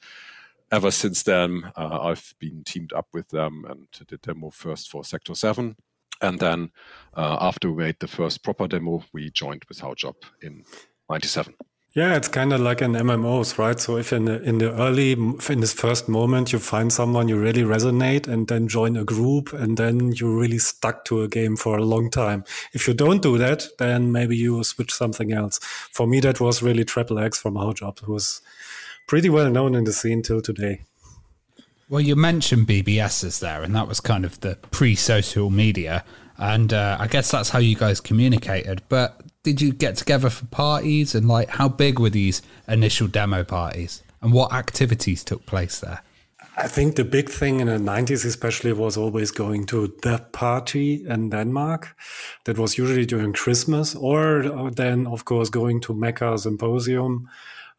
ever since then, uh, I've been teamed up with them and did demo first for Sector 7. And then uh, after we made the first proper demo, we joined with Haujobb in 97. Yeah, it's kind of like in MMOs, right? So if in the, in the early, in this first moment, you find someone you really resonate and then join a group and then you're really stuck to a game for a long time. If you don't do that, then maybe you switch something else. For me, that was really Triple X from Haujobb, who was pretty well known in the scene till today. Well, you mentioned BBSs there, and that was kind of the pre social media. And uh, I guess that's how you guys communicated. But did you get together for parties and like how big were these initial demo parties and what activities took place there? I think the big thing in the 90s, especially, was always going to the party in Denmark. That was usually during Christmas, or then, of course, going to Mekka Symposium,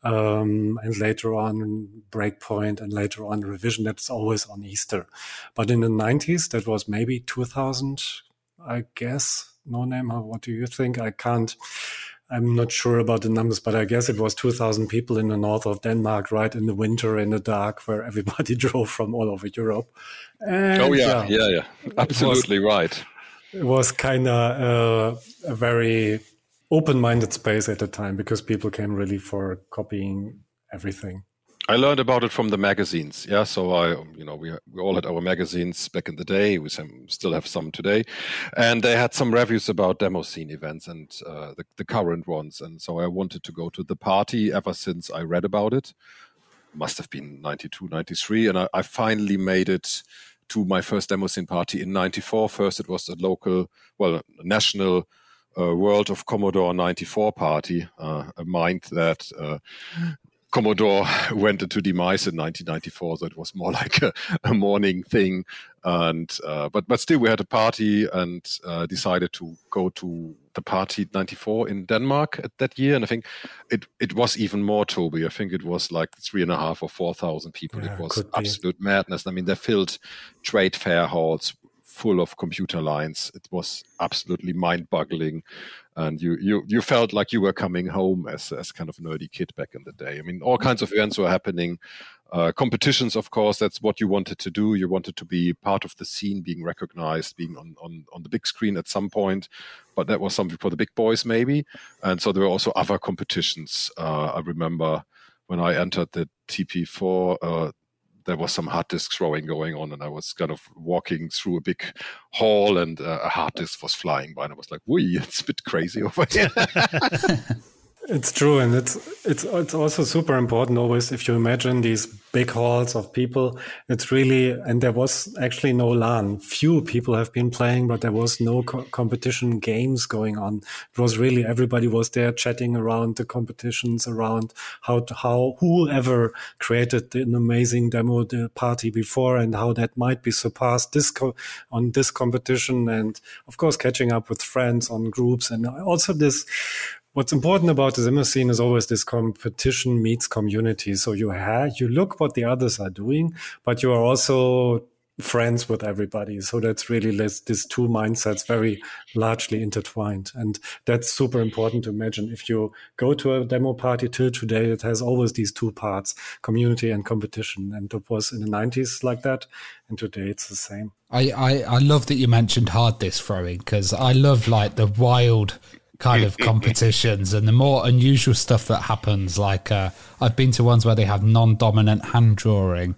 um, and later on Breakpoint, and later on Revision. That's always on Easter. But in the 90s, that was maybe 2000, I guess no name. What do you think? I can't. I'm not sure about the numbers, but I guess it was 2,000 people in the north of Denmark, right in the winter, in the dark, where everybody drove from all over Europe. And, oh yeah, yeah, yeah, absolutely it was, right. It was kind of uh, a very open-minded space at the time because people came really for copying everything. I learned about it from the magazines. Yeah, so I, you know, we we all had our magazines back in the day. We still have some today, and they had some reviews about demo scene events and uh, the the current ones. And so I wanted to go to the party ever since I read about it. Must have been 92, 93, and I, I finally made it to my first demo scene party in 94. First, it was a local, well, national uh, World of Commodore 94 party, uh, a mind that uh, Commodore went into demise in 1994, so it was more like a, a morning thing. And uh, but but still, we had a party and uh, decided to go to the party 94 in Denmark at that year. And I think it it was even more, Toby. I think it was like three and a half or four thousand people. Yeah, it was absolute madness. I mean, they filled trade fair halls full of computer lines. It was absolutely mind-boggling, and you you you felt like you were coming home as as kind of nerdy kid back in the day. I mean, all kinds of events were happening. Uh, competitions, of course, that's what you wanted to do. You wanted to be part of the scene, being recognized, being on, on, on the big screen at some point. But that was something for the big boys, maybe. And so there were also other competitions. Uh, I remember when I entered the TP4, uh, there was some hard disk throwing going on, and I was kind of walking through a big hall, and uh, a hard disk was flying by, and I was like, "Wee, it's a bit crazy over here." It's true, and it's it's it's also super important always if you imagine these big halls of people. It's really and there was actually no LAN. Few people have been playing, but there was no co competition games going on. It was really everybody was there chatting around the competitions, around how to, how whoever created an amazing demo the party before, and how that might be surpassed this on this competition, and of course catching up with friends on groups, and also this what's important about the Zimmer scene is always this competition meets community. So you have, you look what the others are doing, but you are also friends with everybody. So that's really this, these two mindsets very largely intertwined. And that's super important to imagine. If you go to a demo party till today, it has always these two parts, community and competition. And it was in the 90s like that. And today it's the same. I, I, I love that you mentioned hard disk throwing because I love like the wild kind of competitions and the more unusual stuff that happens. Like uh, I've been to ones where they have non-dominant hand drawing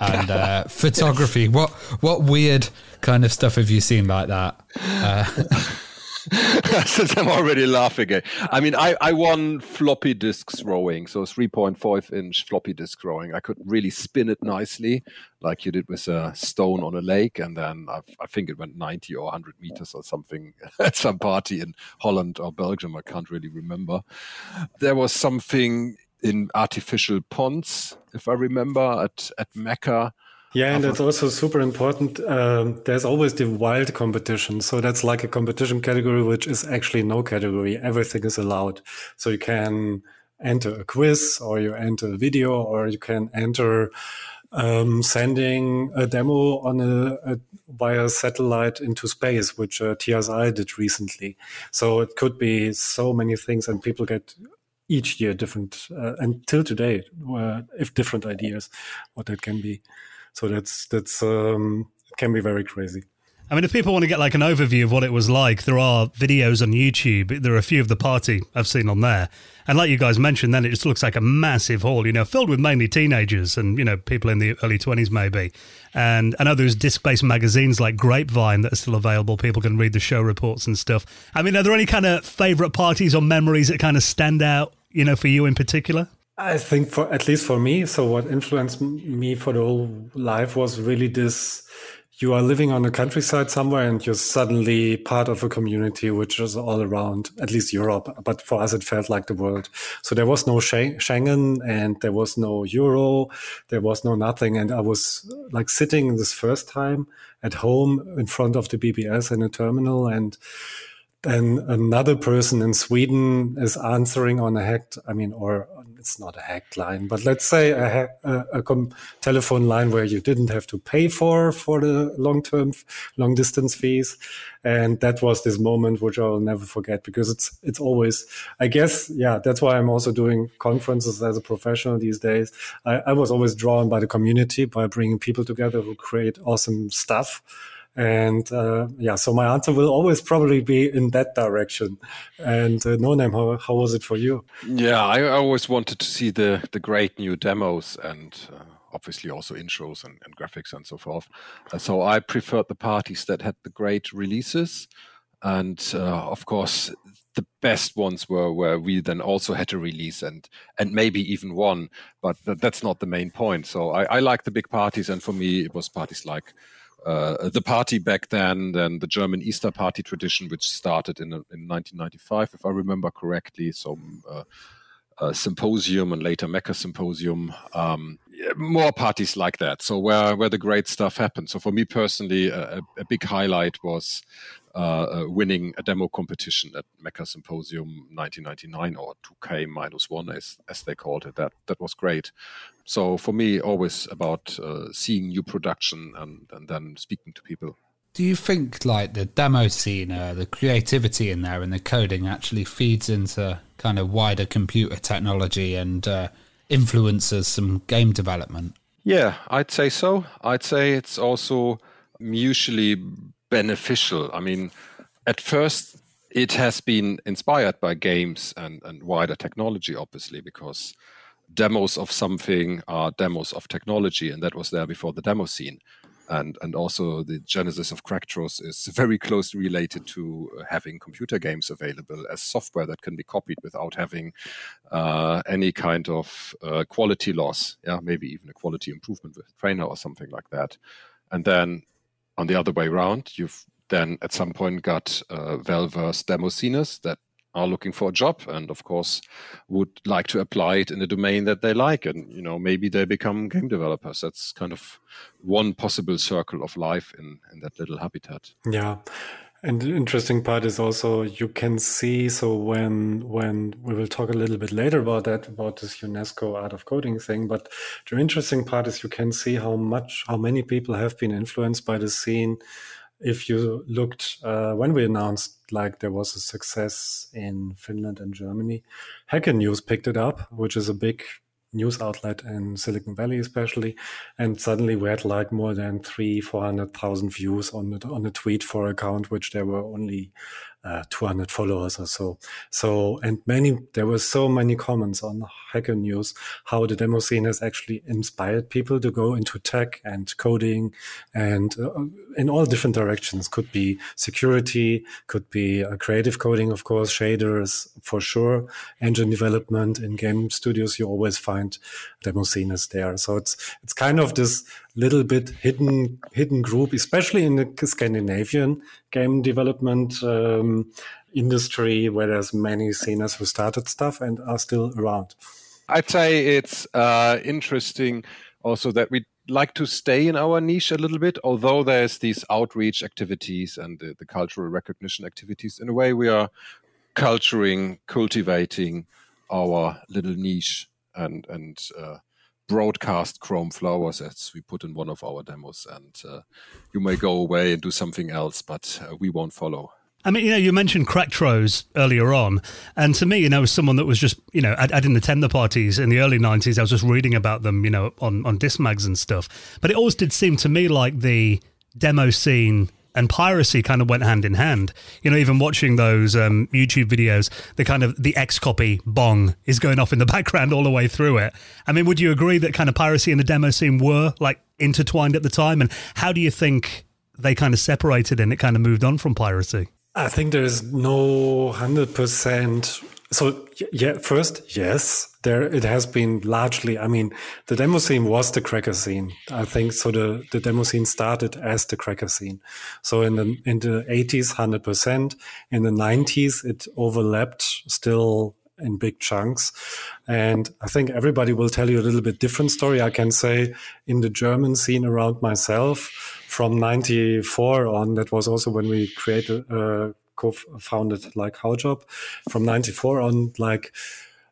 and uh, photography. What what weird kind of stuff have you seen like that? Uh, Since I'm already laughing. I mean, I, I won floppy disk throwing, so 3.5 inch floppy disk throwing. I could really spin it nicely, like you did with a stone on a lake, and then I, I think it went 90 or 100 meters or something at some party in Holland or Belgium. I can't really remember. There was something in artificial ponds, if I remember, at at Mekka. Yeah, and that's also super important. Um, there's always the wild competition. So that's like a competition category, which is actually no category. Everything is allowed. So you can enter a quiz or you enter a video or you can enter um, sending a demo on a, a, via satellite into space, which uh, TSI did recently. So it could be so many things and people get each year different uh, until today, uh, if different ideas, what that can be. So that's that's um, it can be very crazy. I mean, if people want to get like an overview of what it was like, there are videos on YouTube. There are a few of the party I've seen on there. And like you guys mentioned, then it just looks like a massive hall, you know, filled with mainly teenagers and, you know, people in the early 20s maybe. And I know there's disc based magazines like Grapevine that are still available. People can read the show reports and stuff. I mean, are there any kind of favorite parties or memories that kind of stand out, you know, for you in particular? I think for at least for me, so what influenced me for the whole life was really this you are living on the countryside somewhere and you're suddenly part of a community which is all around at least Europe but for us it felt like the world. So there was no Schengen and there was no euro there was no nothing. And I was like sitting this first time at home in front of the BBS in a terminal and then another person in Sweden is answering on a hacked, I mean, or it's not a hacked line, but let's say a, a, a telephone line where you didn't have to pay for for the long term, long distance fees, and that was this moment which I'll never forget because it's it's always, I guess, yeah, that's why I'm also doing conferences as a professional these days. I, I was always drawn by the community by bringing people together who create awesome stuff and uh, yeah, so my answer will always probably be in that direction. And uh, no name, how, how was it for you? Yeah, I always wanted to see the the great new demos and uh, obviously also intros and, and, graphics and so forth. Uh, so I preferred the parties that had the great releases, and uh, of course the best ones were where we then also had a release and and maybe even one, but th- that's not the main point. So I, I like the big parties, and for me it was parties like uh, the party back then, then the German Easter party tradition, which started in, in 1995, if I remember correctly. So, uh, uh, symposium and later Mekka symposium. Um, more parties like that. So where where the great stuff happened. So for me personally, a, a big highlight was uh, uh, winning a demo competition at Mekka Symposium 1999 or 2K minus one, as, as they called it. That that was great. So for me, always about uh, seeing new production and, and then speaking to people. Do you think like the demo scene, uh, the creativity in there and the coding actually feeds into kind of wider computer technology and uh, influences some game development? Yeah, I'd say so. I'd say it's also mutually beneficial. I mean, at first, it has been inspired by games and, and wider technology, obviously, because demos of something are demos of technology, and that was there before the demo scene. And, and also the genesis of Cracktros is very closely related to having computer games available as software that can be copied without having uh, any kind of uh, quality loss. Yeah, maybe even a quality improvement with Trainer or something like that. And then on the other way around, you've then at some point got uh, well-versed that are looking for a job and of course would like to apply it in a domain that they like. And you know maybe they become game developers. That's kind of one possible circle of life in in that little habitat. Yeah And the interesting part is also you can see so when when we will talk a little bit later about that about this UNESCO art of coding thing, but the interesting part is you can see how much how many people have been influenced by the scene. If you looked uh, when we announced like there was a success in Finland and Germany, Hacker News picked it up, which is a big news outlet in Silicon Valley, especially. And suddenly we had like more than three, 400,000 views on on a tweet for account, which there were only uh, 200 followers or so. So, and many, there were so many comments on Hacker News, how the demo scene has actually inspired people to go into tech and coding and uh, in all different directions. Could be security, could be uh, creative coding, of course, shaders for sure, engine development in game studios. You always find demo scene is there. So it's, it's kind of this little bit hidden hidden group, especially in the Scandinavian game development um, industry, where there's many sceners who started stuff and are still around. I'd say it's uh, interesting also that we like to stay in our niche a little bit, although there's these outreach activities and the, the cultural recognition activities. In a way, we are culturing, cultivating our little niche and and uh, broadcast chrome flowers as we put in one of our demos and uh, you may go away and do something else but uh, we won't follow I mean, you know, you mentioned Cracktros earlier on, and to me, you know, as someone that was just, you know, I, I, didn't attend the parties in the early '90s. I was just reading about them, you know, on on disc mags and stuff. But it always did seem to me like the demo scene and piracy kind of went hand in hand. You know, even watching those um, YouTube videos, the kind of the X copy bong is going off in the background all the way through it. I mean, would you agree that kind of piracy and the demo scene were like intertwined at the time? And how do you think they kind of separated and it kind of moved on from piracy? I think there is no hundred percent so yeah, first, yes, there it has been largely. I mean, the demo scene was the cracker scene. I think so. The the demo scene started as the cracker scene. So in the in the eighties, hundred percent. In the nineties, it overlapped still in big chunks. And I think everybody will tell you a little bit different story. I can say in the German scene around myself from 94 on, that was also when we created, uh, co-founded like Haujobb from 94 on like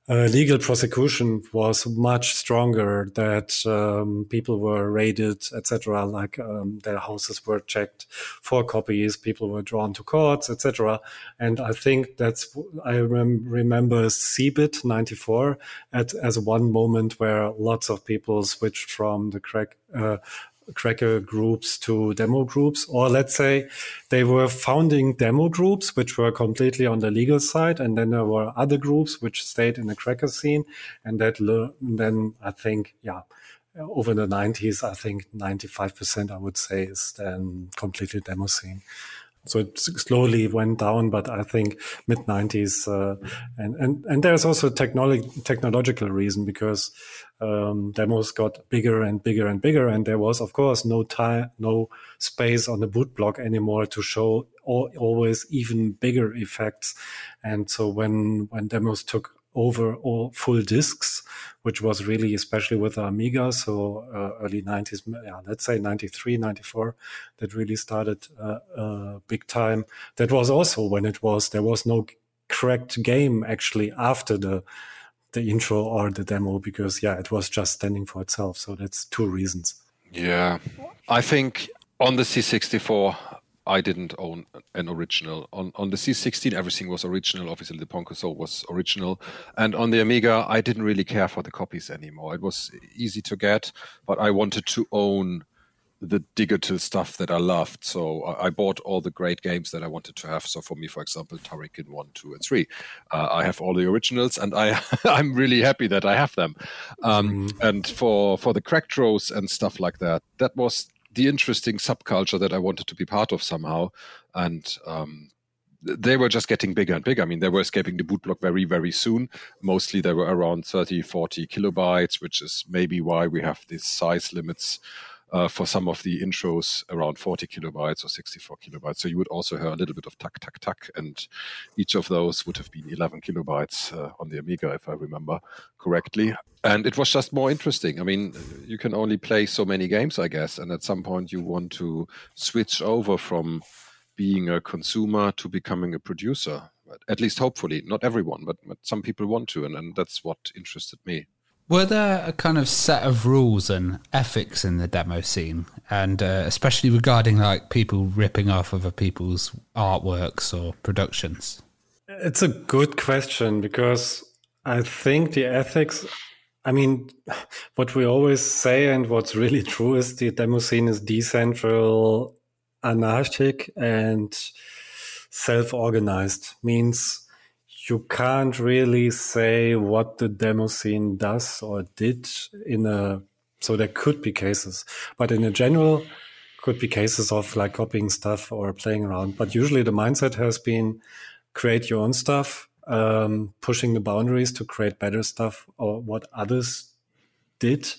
uh, legal prosecution was much stronger that um, people were raided etc like um, their houses were checked for copies people were drawn to courts etc and i think that's i rem- remember CeBIT 94 at, as one moment where lots of people switched from the crack uh, cracker groups to demo groups, or let's say they were founding demo groups, which were completely on the legal side. And then there were other groups which stayed in the cracker scene. And that then I think, yeah, over the 90s, I think 95%, I would say, is then completely demo scene. So it slowly went down, but I think mid 90s, uh, and, and, and there's also a technolo- technological reason because, um, demos got bigger and bigger and bigger. And there was, of course, no time, no space on the boot block anymore to show always even bigger effects. And so when, when demos took over all full disks, which was really especially with the Amiga, so uh, early 90s, yeah, let's say 93, 94, that really started uh, uh, big time. That was also when it was, there was no correct game actually after the the intro or the demo because yeah it was just standing for itself. So that's two reasons. Yeah. I think on the c64 I didn't own an original. On on the C16, everything was original. Obviously, the Pong console was original, and on the Amiga, I didn't really care for the copies anymore. It was easy to get, but I wanted to own the digital stuff that I loved. So I bought all the great games that I wanted to have. So for me, for example, Turrican one, two, and three. Uh, I have all the originals, and I I'm really happy that I have them. Um, mm. And for for the Cracktros and stuff like that, that was the interesting subculture that I wanted to be part of somehow. And um, they were just getting bigger and bigger. I mean, they were escaping the boot block very, very soon. Mostly they were around 30, 40 kilobytes, which is maybe why we have these size limits uh, for some of the intros around 40 kilobytes or 64 kilobytes. So you would also hear a little bit of tuck, tuck, tuck. And each of those would have been 11 kilobytes uh, on the Amiga, if I remember correctly. And it was just more interesting. I mean, you can only play so many games, I guess. And at some point, you want to switch over from being a consumer to becoming a producer. At least, hopefully, not everyone, but, but some people want to, and, and that's what interested me. Were there a kind of set of rules and ethics in the demo scene, and uh, especially regarding like people ripping off other people's artworks or productions? It's a good question because I think the ethics. I mean, what we always say and what's really true is the demo scene is decentral, anarchic, and self-organized. Means you can't really say what the demo scene does or did in a. So there could be cases, but in a general, could be cases of like copying stuff or playing around. But usually the mindset has been create your own stuff, um, pushing the boundaries to create better stuff or what others did.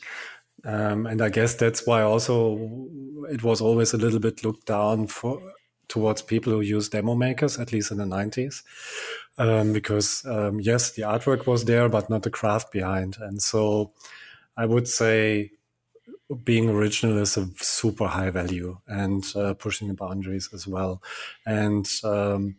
Um, and I guess that's why also it was always a little bit looked down for towards people who use demo makers, at least in the 90s. Um, because um, yes, the artwork was there, but not the craft behind. And so I would say being original is a super high value and uh, pushing the boundaries as well. And um,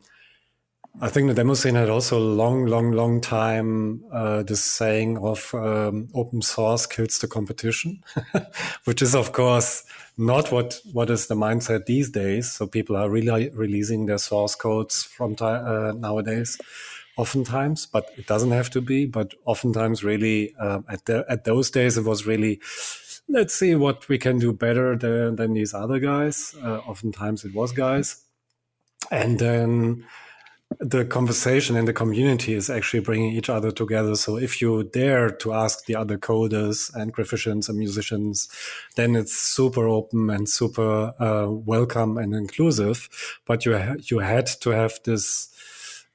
I think the demo scene had also a long, long, long time uh, this saying of um, open source kills the competition, which is of course not what what is the mindset these days. So people are really releasing their source codes from uh, nowadays, oftentimes, but it doesn't have to be. But oftentimes, really um, at the, at those days, it was really let's see what we can do better than, than these other guys. Uh, oftentimes, it was guys, and then the conversation in the community is actually bringing each other together. So if you dare to ask the other coders and graphicians and musicians, then it's super open and super uh, welcome and inclusive. But you ha- you had to have this.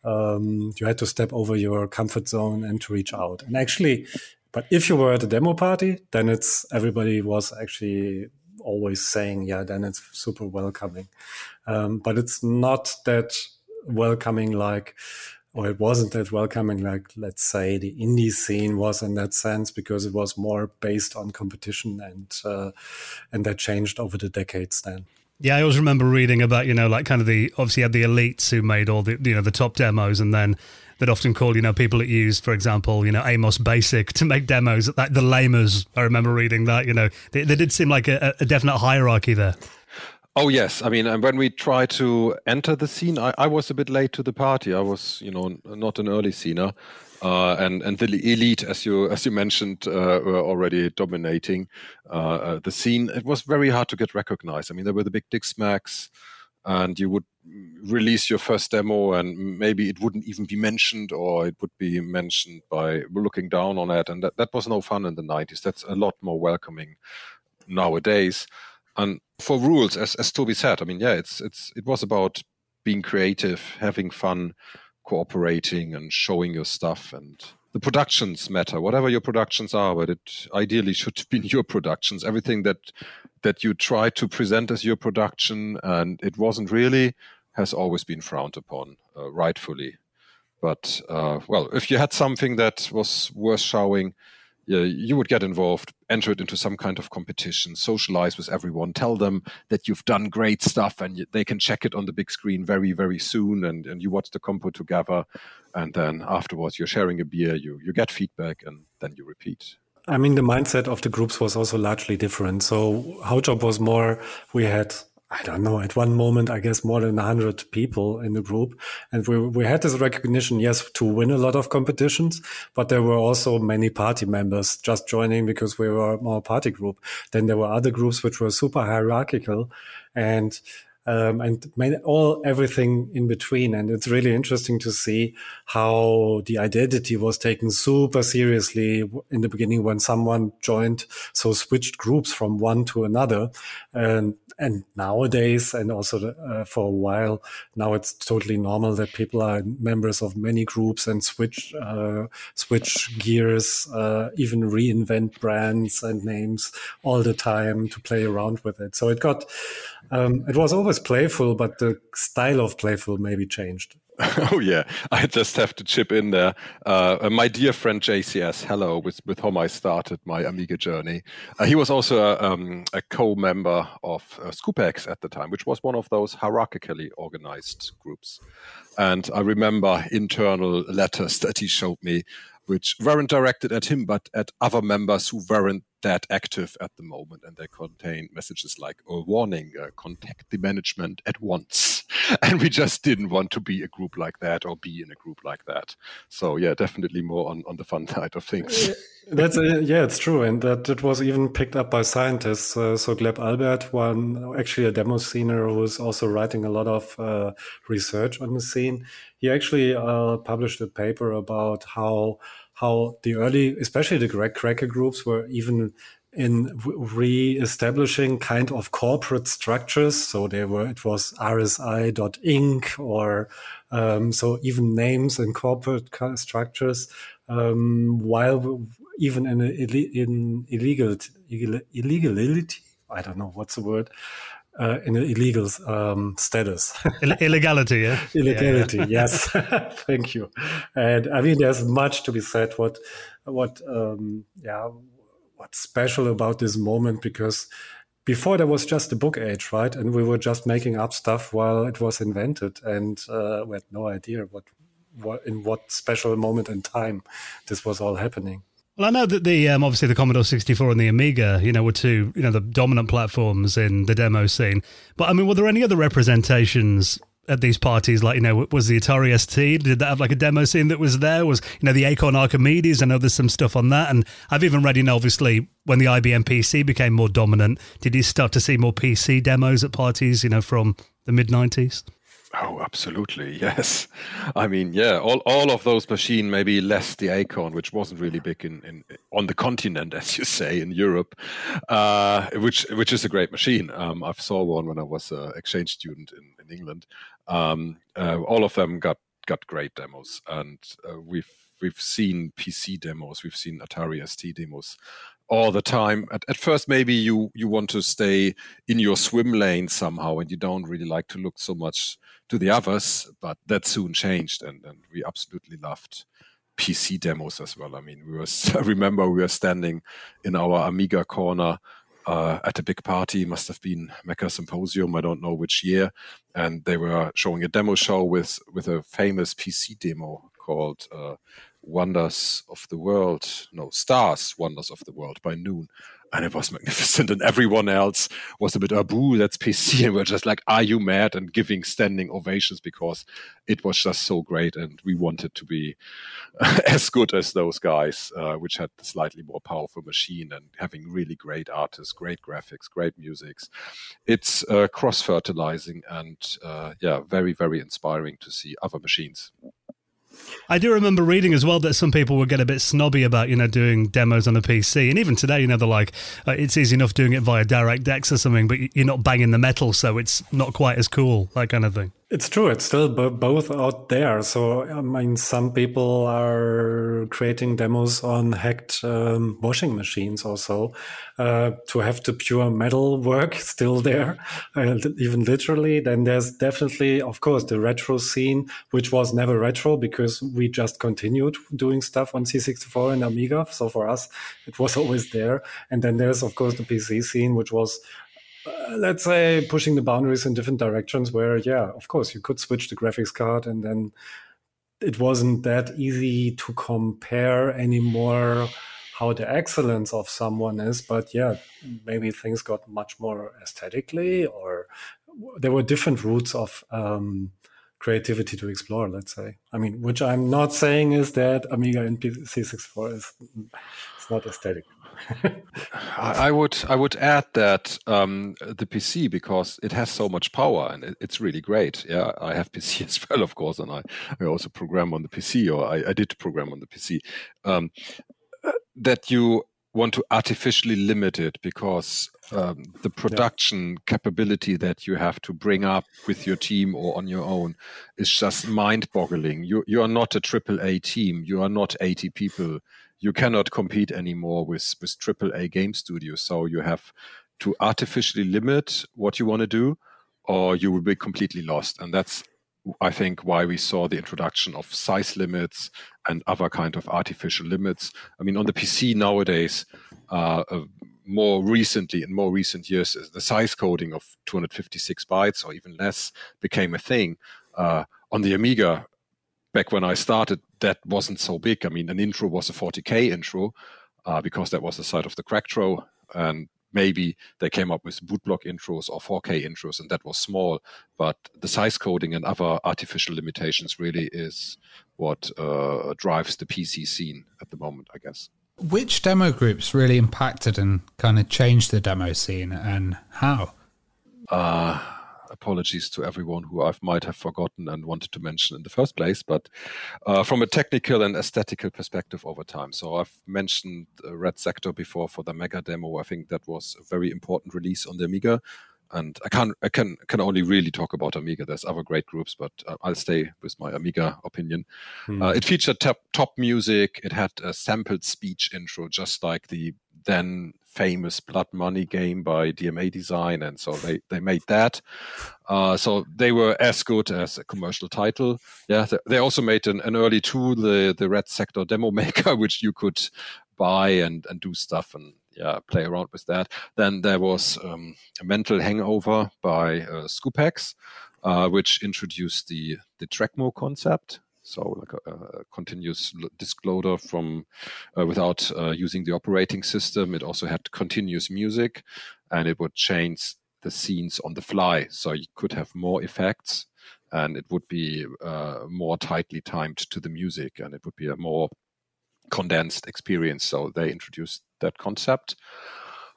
Um, you had to step over your comfort zone and to reach out. And actually, but if you were at a demo party, then it's everybody was actually always saying, yeah, then it's super welcoming. Um, but it's not that welcoming like or it wasn't that welcoming like let's say the indie scene was in that sense because it was more based on competition and uh, and that changed over the decades then yeah, I always remember reading about you know like kind of the obviously had the elites who made all the you know the top demos, and then they'd often call you know people that used for example you know Amos Basic to make demos like the lamers. I remember reading that you know they did seem like a, a definite hierarchy there. Oh yes, I mean, and when we try to enter the scene, I, I, was a bit late to the party. I was, you know, not an early scener, uh, and and the elite, as you as you mentioned, uh, were already dominating uh, uh the scene. It was very hard to get recognized. I mean, there were the big disc mags, and you would release your first demo, and maybe it wouldn't even be mentioned, or it would be mentioned by looking down on it, and that, that was no fun in the '90s. That's a lot more welcoming nowadays. And for rules, as as Toby said, I mean, yeah, it's it's it was about being creative, having fun, cooperating, and showing your stuff. And the productions matter, whatever your productions are, but it ideally should be your productions. Everything that that you try to present as your production, and it wasn't really, has always been frowned upon, uh, rightfully. But uh, well, if you had something that was worth showing, Uh, you would get involved, enter it into some kind of competition, socialize with everyone, tell them that you've done great stuff and they can check it on the big screen very, very soon. And, and you watch the compo together. And then afterwards, you're sharing a beer, you, you get feedback, and then you repeat. I mean, the mindset of the groups was also largely different. So, Haujobb was more, we had I don't know, at one moment, I guess more than 100 people in the group. And we, we had this recognition, yes, to win a lot of competitions, but there were also many party members just joining because we were a more party group. Then there were other groups which were super hierarchical and um, and all everything in between. And it's really interesting to see how the identity was taken super seriously in the beginning when someone joined, so switched groups from one to another. And and nowadays, and also uh, for a while now, it's totally normal that people are members of many groups and switch uh, switch gears, uh, even reinvent brands and names all the time to play around with it. So it got um, it was always playful, but the style of playful maybe changed oh yeah, I just have to chip in there. Uh, my dear friend JCS, hello, with with whom I started my Amiga journey. Uh, he was also a, um, a co-member of uh, at the time, which was one of those hierarchically organized groups. And I remember internal letters that he showed me which weren't directed at him, but at other members who weren't that active at the moment. And they contain messages like, a warning, uh, contact the management at once. And we just didn't want to be a group like that or be in a group like that. So, yeah, definitely more on, on the fun side of things. That's a, yeah, it's true, and that it was even picked up by scientists. Uh, so Gleb Albert, one actually a demo scener who is also writing a lot of uh, research on the scene, he actually uh, published a paper about how how the early, especially the cracker groups, were even in re-establishing kind of corporate structures. So they were, it was RSI.inc or, um, so even names and corporate structures, um, while even in, in illegal, illegality, I don't know what's the word, uh, in an illegal um, status. illegality, yeah. illegality, yeah, yeah. yes. Thank you. And I mean, there's much to be said. What, what, um, yeah, what's special about this moment because before there was just the book age, right? And we were just making up stuff while it was invented, and uh, we had no idea what, what in what special moment in time this was all happening. Well, I know that the um, obviously the Commodore 64 and the Amiga, you know, were two, you know, the dominant platforms in the demo scene. But I mean, were there any other representations at these parties? Like, you know, was the Atari ST? Did that have like a demo scene that was there? Was you know the Acorn Archimedes? I know there's some stuff on that, and I've even read, you know, obviously when the IBM PC became more dominant, did you start to see more PC demos at parties? You know, from the mid 90s. Oh, absolutely. Yes. I mean, yeah, all, all of those machine, maybe less the Acorn, which wasn't really big in, in on the continent, as you say, in Europe, uh, which which is a great machine. Um, I saw one when I was an exchange student in, in England. Um, uh, all of them got got great demos, and uh, we've we've seen PC demos, we've seen Atari ST demos all the time. At, at first, maybe you you want to stay in your swim lane somehow, and you don't really like to look so much to the others. But that soon changed, and, and we absolutely loved PC demos as well. I mean, we were I remember we were standing in our Amiga corner. Uh, at a big party, must have been Mekka Symposium, I don't know which year, and they were showing a demo show with with a famous PC demo called uh, Wonders of the World, no, Stars, Wonders of the World by Nooon. And it was magnificent. And everyone else was a bit, oh, boo, that's PC. And we're just like, are you mad? And giving standing ovations because it was just so great. And we wanted to be as good as those guys, uh, which had the slightly more powerful machine and having really great artists, great graphics, great musics. It's uh, cross fertilizing and, uh, yeah, very, very inspiring to see other machines. I do remember reading as well that some people would get a bit snobby about, you know, doing demos on a PC. And even today, you know, they're like, uh, it's easy enough doing it via DirectX or something, but you're not banging the metal, so it's not quite as cool, that kind of thing. It's true. It's still b- both out there. So, I mean, some people are creating demos on hacked um, washing machines also uh, to have the pure metal work still there, uh, even literally. Then there's definitely, of course, the retro scene, which was never retro because we just continued doing stuff on C64 and Amiga. So for us, it was always there. And then there's, of course, the PC scene, which was uh, let's say pushing the boundaries in different directions where yeah of course you could switch the graphics card and then it wasn't that easy to compare anymore how the excellence of someone is but yeah maybe things got much more aesthetically or there were different routes of um, creativity to explore let's say. I mean which i'm not saying is that amiga and c64 is it's not aesthetic I would I would add that um, the PC because it has so much power and it, it's really great. Yeah, I have PC as well, of course, and I, I also program on the PC or I, I did program on the PC. Um, that you want to artificially limit it because um, the production yeah. capability that you have to bring up with your team or on your own is just mind-boggling. You you are not a triple A team. You are not eighty people you cannot compete anymore with with triple A game studios. So you have to artificially limit what you want to do, or you will be completely lost. And that's I think why we saw the introduction of size limits and other kind of artificial limits. I mean, on the PC nowadays, uh, uh, more recently, in more recent years, the size coding of 256 bytes or even less became a thing. Uh, on the Amiga, back when I started, that wasn't so big. I mean, an intro was a 40k intro uh, because that was the side of the Cracktro, and maybe they came up with bootblock intros or 4K intros, and that was small. But the size coding and other artificial limitations really is what uh, drives the PC scene at the moment, I guess. Which demo groups really impacted and kind of changed the demo scene, and how? Uh, apologies to everyone who I might have forgotten and wanted to mention in the first place, but uh, from a technical and aesthetical perspective over time. So I've mentioned uh, Red Sector before for the Mega demo. I think that was a very important release on the Amiga. And I can I can can only really talk about Amiga. There's other great groups, but uh, I'll stay with my Amiga opinion. Hmm. Uh, it featured top, top music. It had a sampled speech intro, just like the then famous Blood Money game by DMA Design, and so they they made that. Uh, so they were as good as a commercial title. Yeah, they also made an, an early tool, the the Red Sector Demo Maker, which you could buy and and do stuff and yeah play around with that. Then there was um, a Mental Hangover by uh, Scoopex, uh, which introduced the the Trackmo concept so like a, a continuous disk loader from uh, without uh, using the operating system. It also had continuous music, and it would change the scenes on the fly. So you could have more effects, and it would be uh, more tightly timed to the music, and it would be a more condensed experience. So they introduced that concept.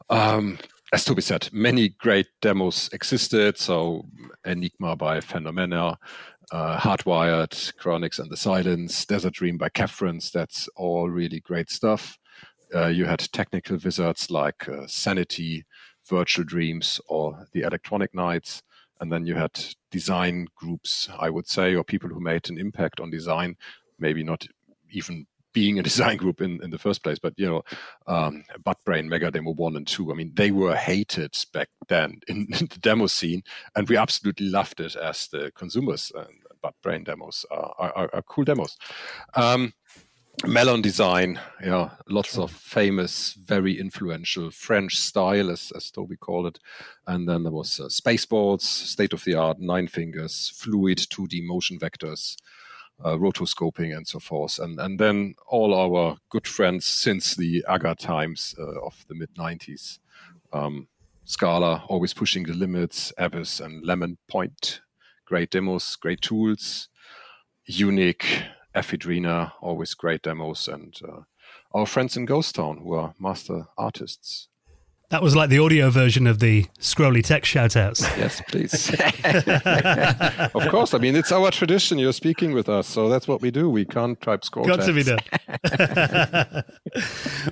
Um, as Toby said, many great demos existed. So Enigma by Phenomena, uh, Hardwired, Crionics and the Silents, Desert Dream by Kefrens. That's all really great stuff. Uh, you had technical wizards like uh, Sanity, Virtual Dreams, or the Electronic Knights. And then you had design groups, I would say, or people who made an impact on design, maybe not even being a design group in, in the first place, but you know, um, Buttbrain, Mega Demo One and Two. I mean, they were hated back then in, in the demo scene, and we absolutely loved it as the consumers. And Buttbrain demos are, are, are cool demos. Um, Melon Dezign, yeah, lots of famous, very influential French style, as, as Toby called it. And then there was uh, Spaceballs, state of the art, Nine Fingers, fluid 2D motion vectors, uh, rotoscoping and so forth. And, and then all our good friends since the AGA times uh, of the mid 90s. Um, Scala, always pushing the limits, Abyss and Lemon Point, great demos, great tools. Unique, Ephidrena, always great demos. And uh, our friends in Ghostown who are master artists. That was like the audio version of the scrolly text shoutouts. Yes, please. of course. I mean, it's our tradition. You're speaking with us, so that's what we do. We can't type scroll. Got text. to be done.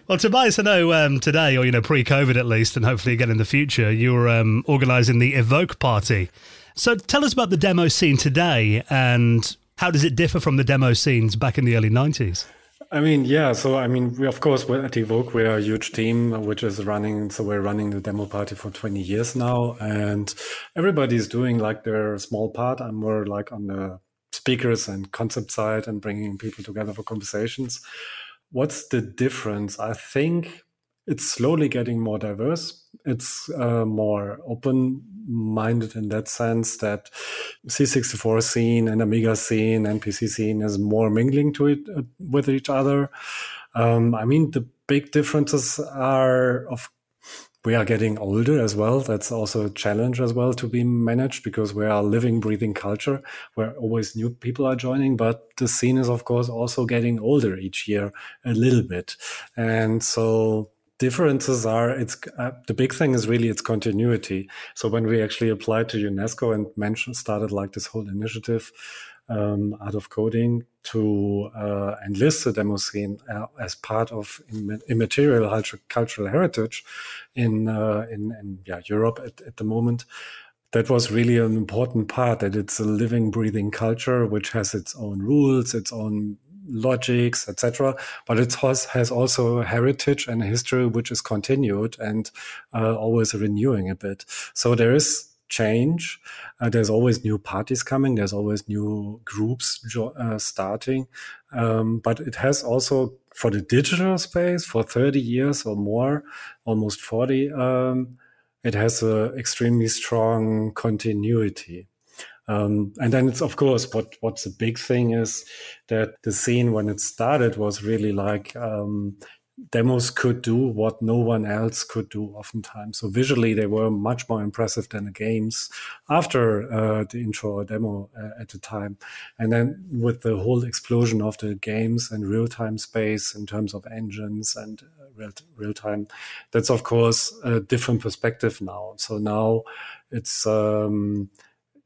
well, Tobias, I know um, today, or you know, pre-COVID at least, and hopefully again in the future, you're um, organising the Evoke party. So, tell us about the demo scene today, and how does it differ from the demo scenes back in the early '90s? I mean, yeah. So, I mean, we of course we're at Evoke. We're a huge team which is running. So we're running the demo party for 20 years now, and everybody's doing like their small part. I'm more like on the speakers and concept side and bringing people together for conversations. What's the difference? I think it's slowly getting more diverse. It's uh, more open minded in that sense that C64 scene and Amiga scene and PC scene is more mingling to it uh, with each other. Um, I mean, the big differences are of we are getting older as well. That's also a challenge as well to be managed because we are a living, breathing culture where always new people are joining. But the scene is, of course, also getting older each year a little bit. And so differences are it's uh, the big thing is really its continuity. So when we actually applied to unesco and mentioned started like this whole initiative um, art of coding to uh, enlist the demo scene uh, as part of immaterial cultural heritage in uh, in, in yeah, Europe at, at the moment that was really an important part that it's a living breathing culture which has its own rules its own logics, etc. But it has, also a heritage and a history which is continued and uh, always renewing a bit. So there is change. Uh, there's always new parties coming. There's always new groups jo- uh, starting. Um, but it has also for the digital space for 30 years or more, almost 40, um, it has a extremely strong continuity. Um, and then it's of course what what's the big thing is that the scene when it started was really like um, demos could do what no one else could do oftentimes. So visually, they were much more impressive than the games after uh, the intro or demo uh, at the time. And then with the whole explosion of the games and real time space in terms of engines and uh, real, real time, that's of course a different perspective now. So now it's, um,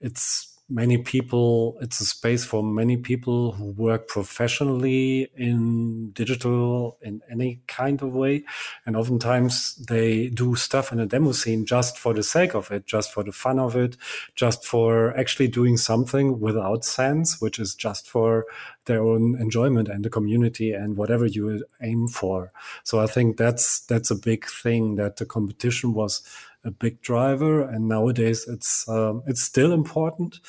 it's, many people it's a space for many people who work professionally in digital in any kind of way. And oftentimes they do stuff in a demo scene just for the sake of it just for the fun of it just for actually doing something without sense which is just for their own enjoyment and the community and whatever you aim for. So i think that's that's a big thing that the competition was a big driver, and nowadays it's um, it's still important,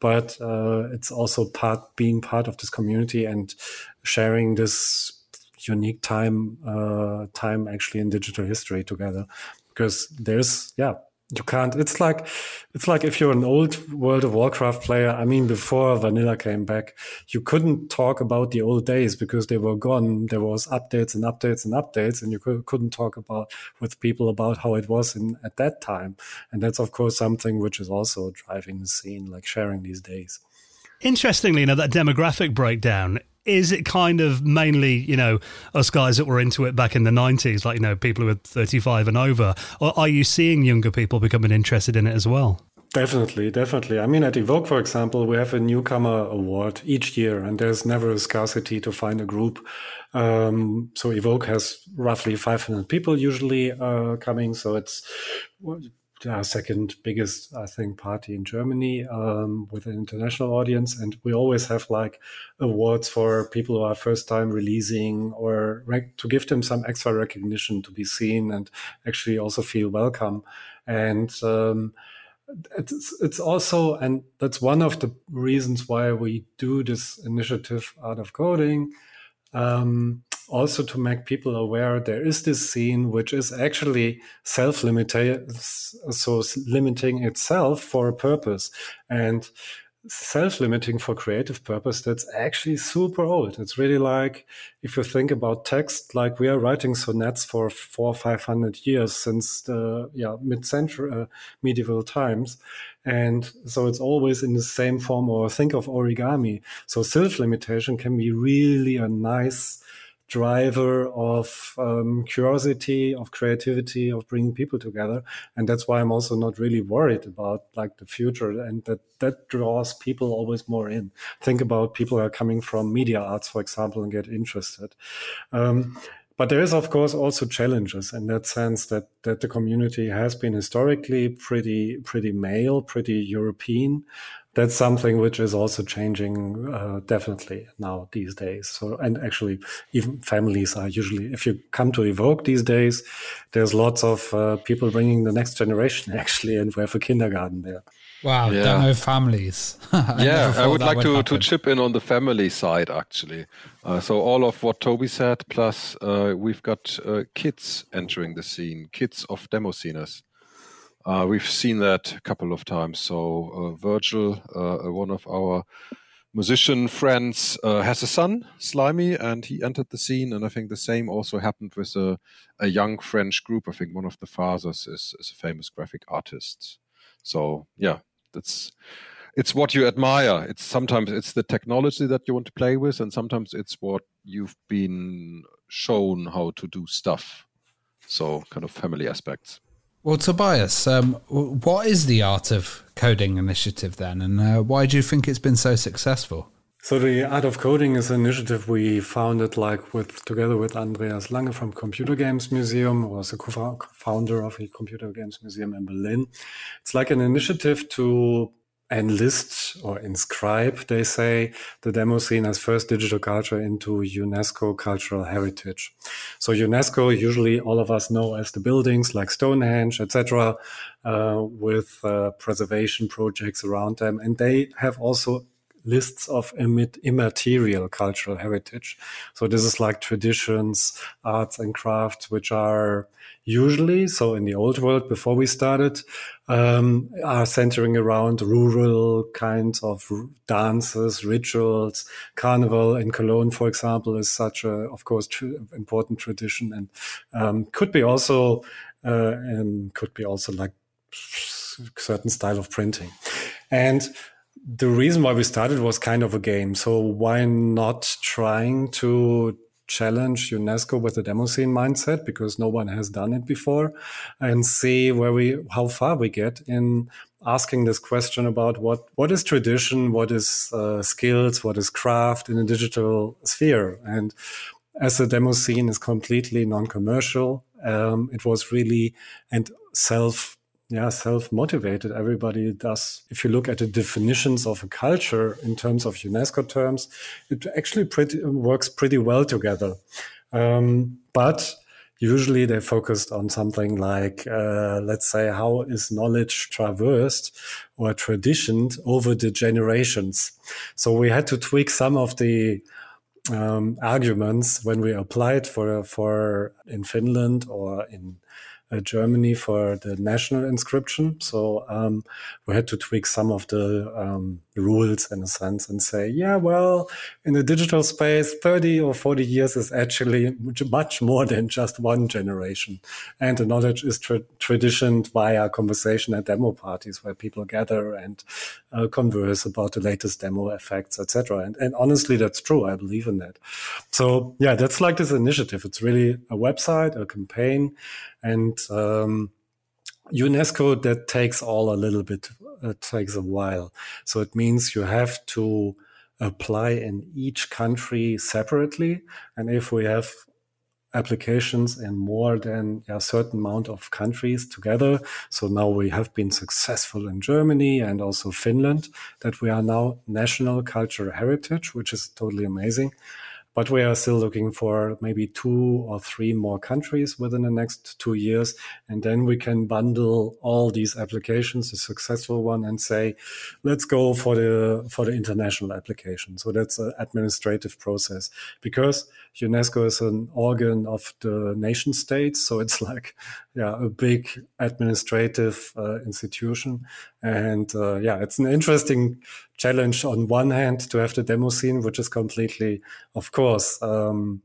but uh, it's also part being part of this community and sharing this unique time uh, time actually in digital history together. Because there's yeah you can't it's like it's like if you're an old world of warcraft player i mean before vanilla came back you couldn't talk about the old days because they were gone. There was updates and updates and updates and you couldn't talk about with people about how it was in at that time. And that's of course something which is also driving the scene like sharing these days. Interestingly, know, that demographic breakdown is it kind of mainly, you know, us guys that were into it back in the 90s, like, you know, people who are 35 and over? Or are you seeing younger people becoming interested in it as well? Definitely, definitely. I mean, at Evoke, for example, we have a newcomer award each year, and there's never a scarcity to find a group. Um, so Evoke has roughly 500 people usually uh, coming. So it's our second biggest, I think, party in Germany um, with an international audience. And we always have like awards for people who are first time releasing or rec- to give them some extra recognition to be seen and actually also feel welcome. And um, it's, it's also, and that's one of the reasons why we do this initiative Art of Coding. Um, also to make people aware there is this scene which is actually self-limiting so limiting itself for a purpose. And self-limiting for creative purpose that's actually super old. It's really like if you think about text like we are writing sonnets for four five hundred years since the yeah mid-century uh, medieval times. And so it's always in the same form or think of origami. So self-limitation can be really a nice driver of um, curiosity, of creativity, of bringing people together. And that's why I'm also not really worried about like the future and that that draws people always more in. Think about people who are coming from media arts, for example, and get interested. Um, but there is, of course, also challenges in that sense that, that the community has been historically pretty, pretty male, pretty European that's something which is also changing uh, definitely now these days. So, and actually, even families are usually, if you come to Evoke these days, there's lots of uh, people bringing the next generation actually, and we have a kindergarten there. Wow, yeah. demo families. I yeah, I would like to, to chip in on the family side actually. Uh, so all of what Toby said, plus uh, we've got uh, kids entering the scene, kids of demo sceners. Uh, we've seen that a couple of times. So uh, Virgil, uh, one of our musician friends, uh, has a son, Slimy, and he entered the scene. And I think the same also happened with a, a young French group. I think one of the fathers is, is a famous graphic artist. So yeah, that's it's what you admire. It's sometimes it's the technology that you want to play with, and sometimes it's what you've been shown how to do stuff. So kind of family aspects. Well, Tobias, um, what is the Art of Coding initiative then, and uh, why do you think it's been so successful? So the Art of Coding is an initiative we founded like with together with Andreas Lange from Computer Games Museum, who was a co-founder of the Computer Games Museum in Berlin. It's like an initiative to enlist or inscribe, they say, the demo scene as first digital culture into UNESCO cultural heritage. So UNESCO, usually all of us know as the buildings like Stonehenge, etc., uh, with uh, preservation projects around them, and they have also lists of immaterial cultural heritage. So this is like traditions, arts and crafts, which are usually, so in the old world before we started, um, are centering around rural kinds of dances, rituals. Carnival in Cologne, for example, is such a, of course, tr- important tradition and um, could be also, uh, and could be also like certain style of printing. And the reason why we started was kind of a game. So why not trying to challenge UNESCO with a demo scene mindset because no one has done it before and see where we, how far we get in asking this question about what, what is tradition, what is uh, skills, what is craft in a digital sphere. And as the demo scene is completely non-commercial, um, it was really and self yeah, self motivated. Everybody does. If you look at the definitions of a culture in terms of UNESCO terms, it actually pretty works pretty well together. Um, but usually they focused on something like, uh, let's say, how is knowledge traversed or traditioned over the generations? So we had to tweak some of the um, arguments when we applied for for in Finland or in uh, Germany for the national inscription. So um, we had to tweak some of the um, rules in a sense and say, yeah, well, in the digital space, 30 or 40 years is actually much more than just one generation. And the knowledge is tra- traditioned via conversation at demo parties where people gather and uh, converse about the latest demo effects, etc. And, and honestly, that's true. I believe in that. So yeah, that's like this initiative. It's really a website, a campaign, and um, UNESCO that takes all a little bit it takes a while. So it means you have to apply in each country separately. And if we have applications in more than a certain amount of countries together. So now we have been successful in Germany and also Finland that we are now national cultural heritage, which is totally amazing. But we are still looking for maybe two or three more countries within the next two years. And then we can bundle all these applications, the successful one, and say, let's go for the, for the international application. So that's an administrative process because UNESCO is an organ of the nation states. So it's like, yeah, a big administrative uh, institution. And uh, yeah, it's an interesting challenge on one hand to have the demo scene, which is completely, of course, um,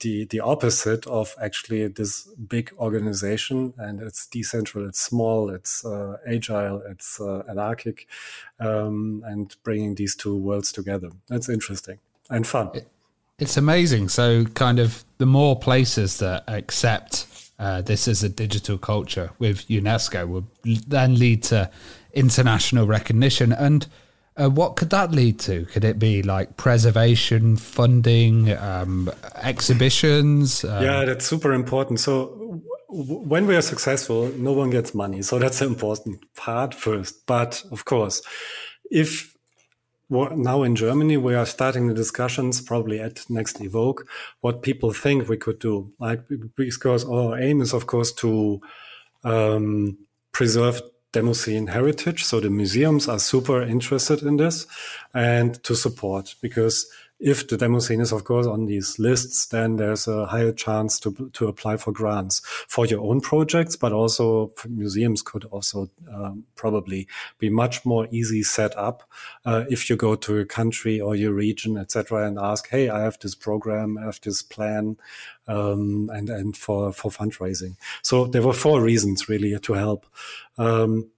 the the opposite of actually this big organization. And it's decentral it's small it's uh, agile it's uh, anarchic um, and bringing these two worlds together. That's interesting and fun. It's amazing. So kind of the more places that accept uh, this as a digital culture with unesco will then lead to international recognition and uh, what could that lead to? Could it be like preservation, funding, um, exhibitions? Um, yeah, that's super important. So w- when we are successful, no one gets money. So that's the important part first. But of course, if now in Germany, we are starting the discussions probably at next Evoke, what people think we could do. Like, because our aim is, of course, to um, preserve Demoscene heritage. So the museums are super interested in this and to support because if the demo scene is, of course, on these lists, then there's a higher chance to, to apply for grants for your own projects, but also museums could also um, probably be much more easy set up uh, if you go to a country or your region, etc., and ask, "Hey, I have this program, I have this plan, um, and and for for fundraising." So there were four reasons really to help. Um,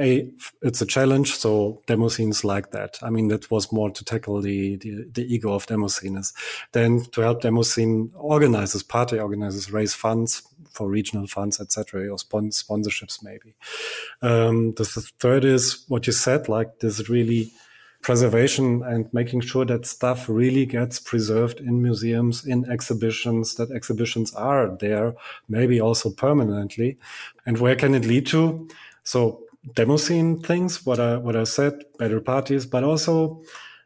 a it's a challenge so demo scenes like that i mean that was more to tackle the the, the ego of demo scenes then to help demo scene organizers party organizers raise funds for regional funds etc or sponsorships maybe um, the, the third is what you said like this really preservation and making sure that stuff really gets preserved in museums, in exhibitions, that exhibitions are there, maybe also permanently. And where can it lead to? So demo scene things, what I what I said, better parties, but also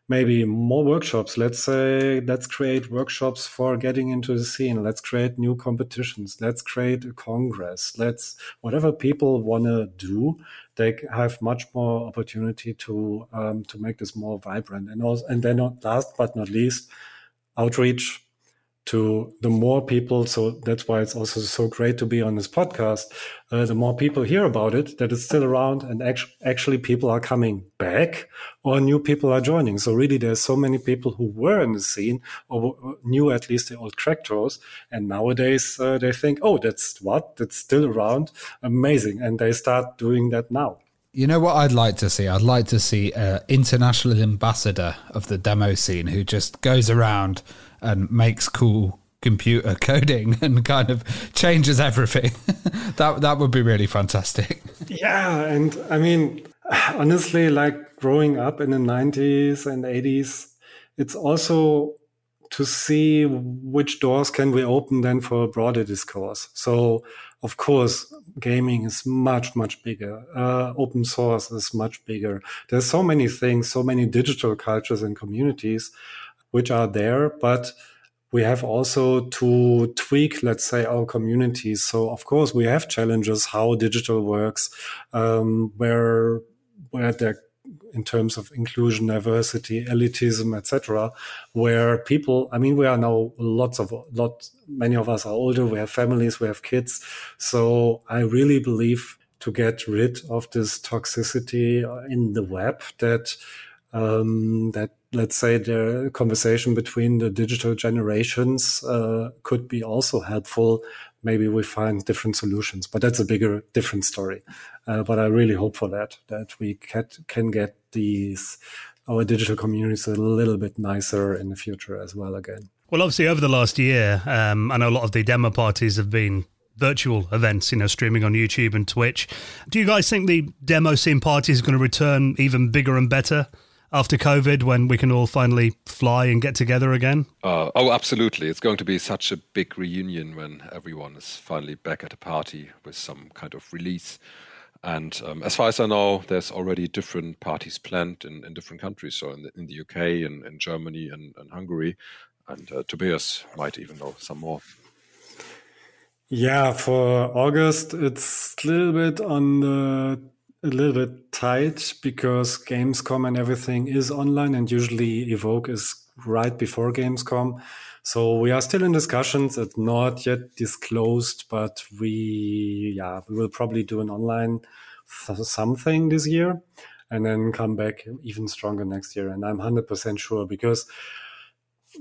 maybe more workshops. Let's say let's create workshops for getting into the scene. Let's create new competitions. Let's create a congress. Let's whatever people want to do. They have much more opportunity to um, to make this more vibrant. And also, and then last but not least, outreach to the more people. So that's why it's also so great to be on this podcast. Uh, the more people hear about it that it's still around and actually, actually people are coming back or new people are joining. So really there's so many people who were in the scene or knew at least the old Cracktros and nowadays uh, they think oh that's what? That's still around? Amazing. And they start doing that now. You know what I'd like to see? I'd like to see an international ambassador of the demo scene who just goes around and makes cool computer coding and kind of changes everything. that that would be really fantastic. Yeah, and I mean, honestly, like growing up in the 90s and 80s, it's also to see which doors can we open then for a broader discourse. So, of course, gaming is much, much bigger. Uh, open source is much bigger. There's so many things, so many digital cultures and communities which are there, but we have also to tweak, let's say, our communities. So, of course, we have challenges how digital works, um, where where there in terms of inclusion, diversity, elitism, etc., where people, I mean, we are now lots of, lot, many of us are older, we have families, we have kids. So I really believe to get rid of this toxicity in the web that, um, that let's say the conversation between the digital generations uh, could be also helpful. Maybe we find different solutions, but that's a bigger, different story. Uh, but I really hope for that, that we can, can get these, our digital communities a little bit nicer in the future as well again. Well, obviously, over the last year, um, I know a lot of the demo parties have been virtual events, you know, streaming on YouTube and Twitch. Do you guys think the demo scene party is going to return even bigger and better after COVID when we can all finally fly and get together again? Uh, oh, absolutely. It's going to be such a big reunion when everyone is finally back at a party with some kind of release. And um, as far as I know, there's already different parties planned in, in different countries. So in the, in the UK and in Germany and, and Hungary. And uh, Tobias might even know some more. Yeah, for August, it's a little bit on the a little bit tight because Gamescom and everything is online, and usually Evoke is right before Gamescom. So we are still in discussions. It's not yet disclosed, but we, yeah, we will probably do an online something this year and then come back even stronger next year. And I'm 100% sure because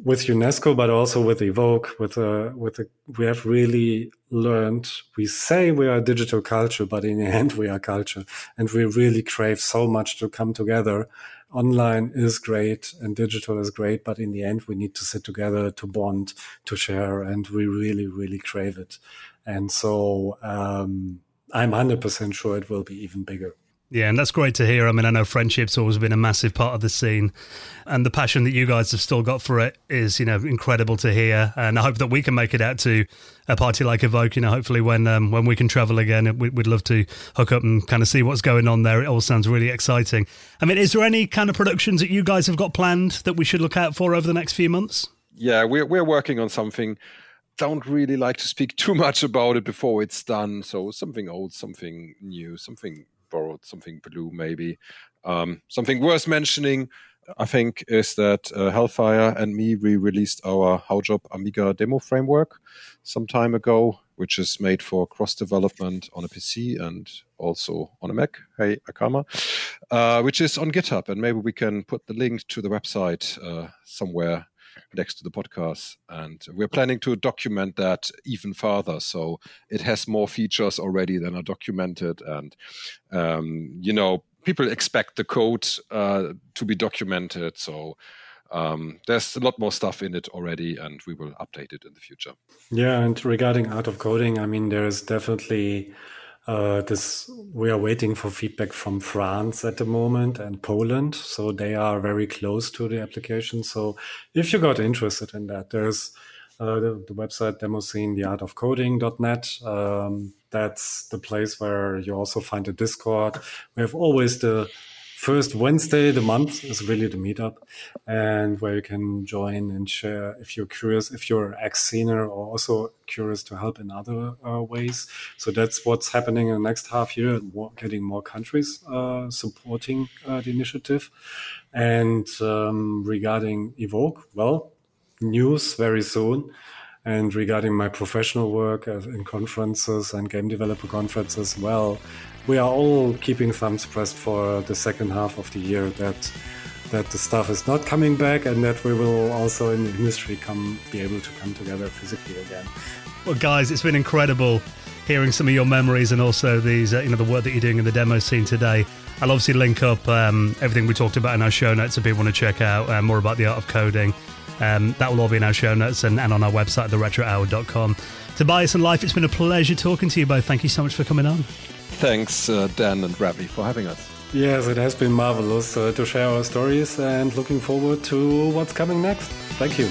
with UNESCO, but also with Evoke, with a, with a, we have really learned. We say we are a digital culture, but in the end, we are culture, and we really crave so much to come together. Online is great and digital is great, but in the end, we need to sit together to bond, to share, and we really, really crave it. And so, um, I'm 100% sure it will be even bigger. Yeah, and that's great to hear. I mean, I know friendship's always been a massive part of the scene, and the passion that you guys have still got for it is, you know, incredible to hear. And I hope that we can make it out to a party like Evoke. You know, hopefully when um, when we can travel again, we'd love to hook up and kind of see what's going on there. It all sounds really exciting. I mean, is there any kind of productions that you guys have got planned that we should look out for over the next few months? Yeah, we're we're working on something don't really like to speak too much about it before it's done. So something old, something new, something borrowed something blue, maybe. Um, something worth mentioning, I think, is that uh, Hellfire and me we released our Haujobb Amiga demo framework some time ago, which is made for cross development on a PC and also on a Mac. Hey, Akama, uh, which is on GitHub, and maybe we can put the link to the website uh, somewhere next to the podcast. And we're planning to document that even further. So it has more features already than are documented. And, um, you know, people expect the code uh, to be documented. So um, there's a lot more stuff in it already, and we will update it in the future. Yeah. And regarding art of coding, I mean, there's definitely uh, this we are waiting for feedback from France at the moment and Poland, so they are very close to the application. So if you got interested in that, there's uh, the, the, website demoscene, theartofcoding.net. Um, that's the place where you also find the Discord. We have always the first Wednesday the month is really the meetup, and where you can join and share if you're curious, if you're ex-scener or also curious to help in other uh, ways. So that's what's happening in the next half year, getting more countries uh, supporting uh, the initiative. And um, regarding Evoke, well, news very soon. And regarding my professional work in conferences and game developer conferences, well, we are all keeping thumbs pressed for the second half of the year that that the stuff is not coming back and that we will also in the industry come be able to come together physically again. Well, guys, it's been incredible hearing some of your memories and also these, uh, you know, the work that you're doing in the demo scene today. I'll obviously link up um, everything we talked about in our show notes if people want to check out uh, more about the art of coding. Um, that will all be in our show notes and, and on our website, theretrohour.com. Tobias and Leif, it's been a pleasure talking to you both. Thank you so much for coming on. Thanks, uh, Dan and Ravi, for having us. Yes, it has been marvelous uh, to share our stories and looking forward to what's coming next. Thank you.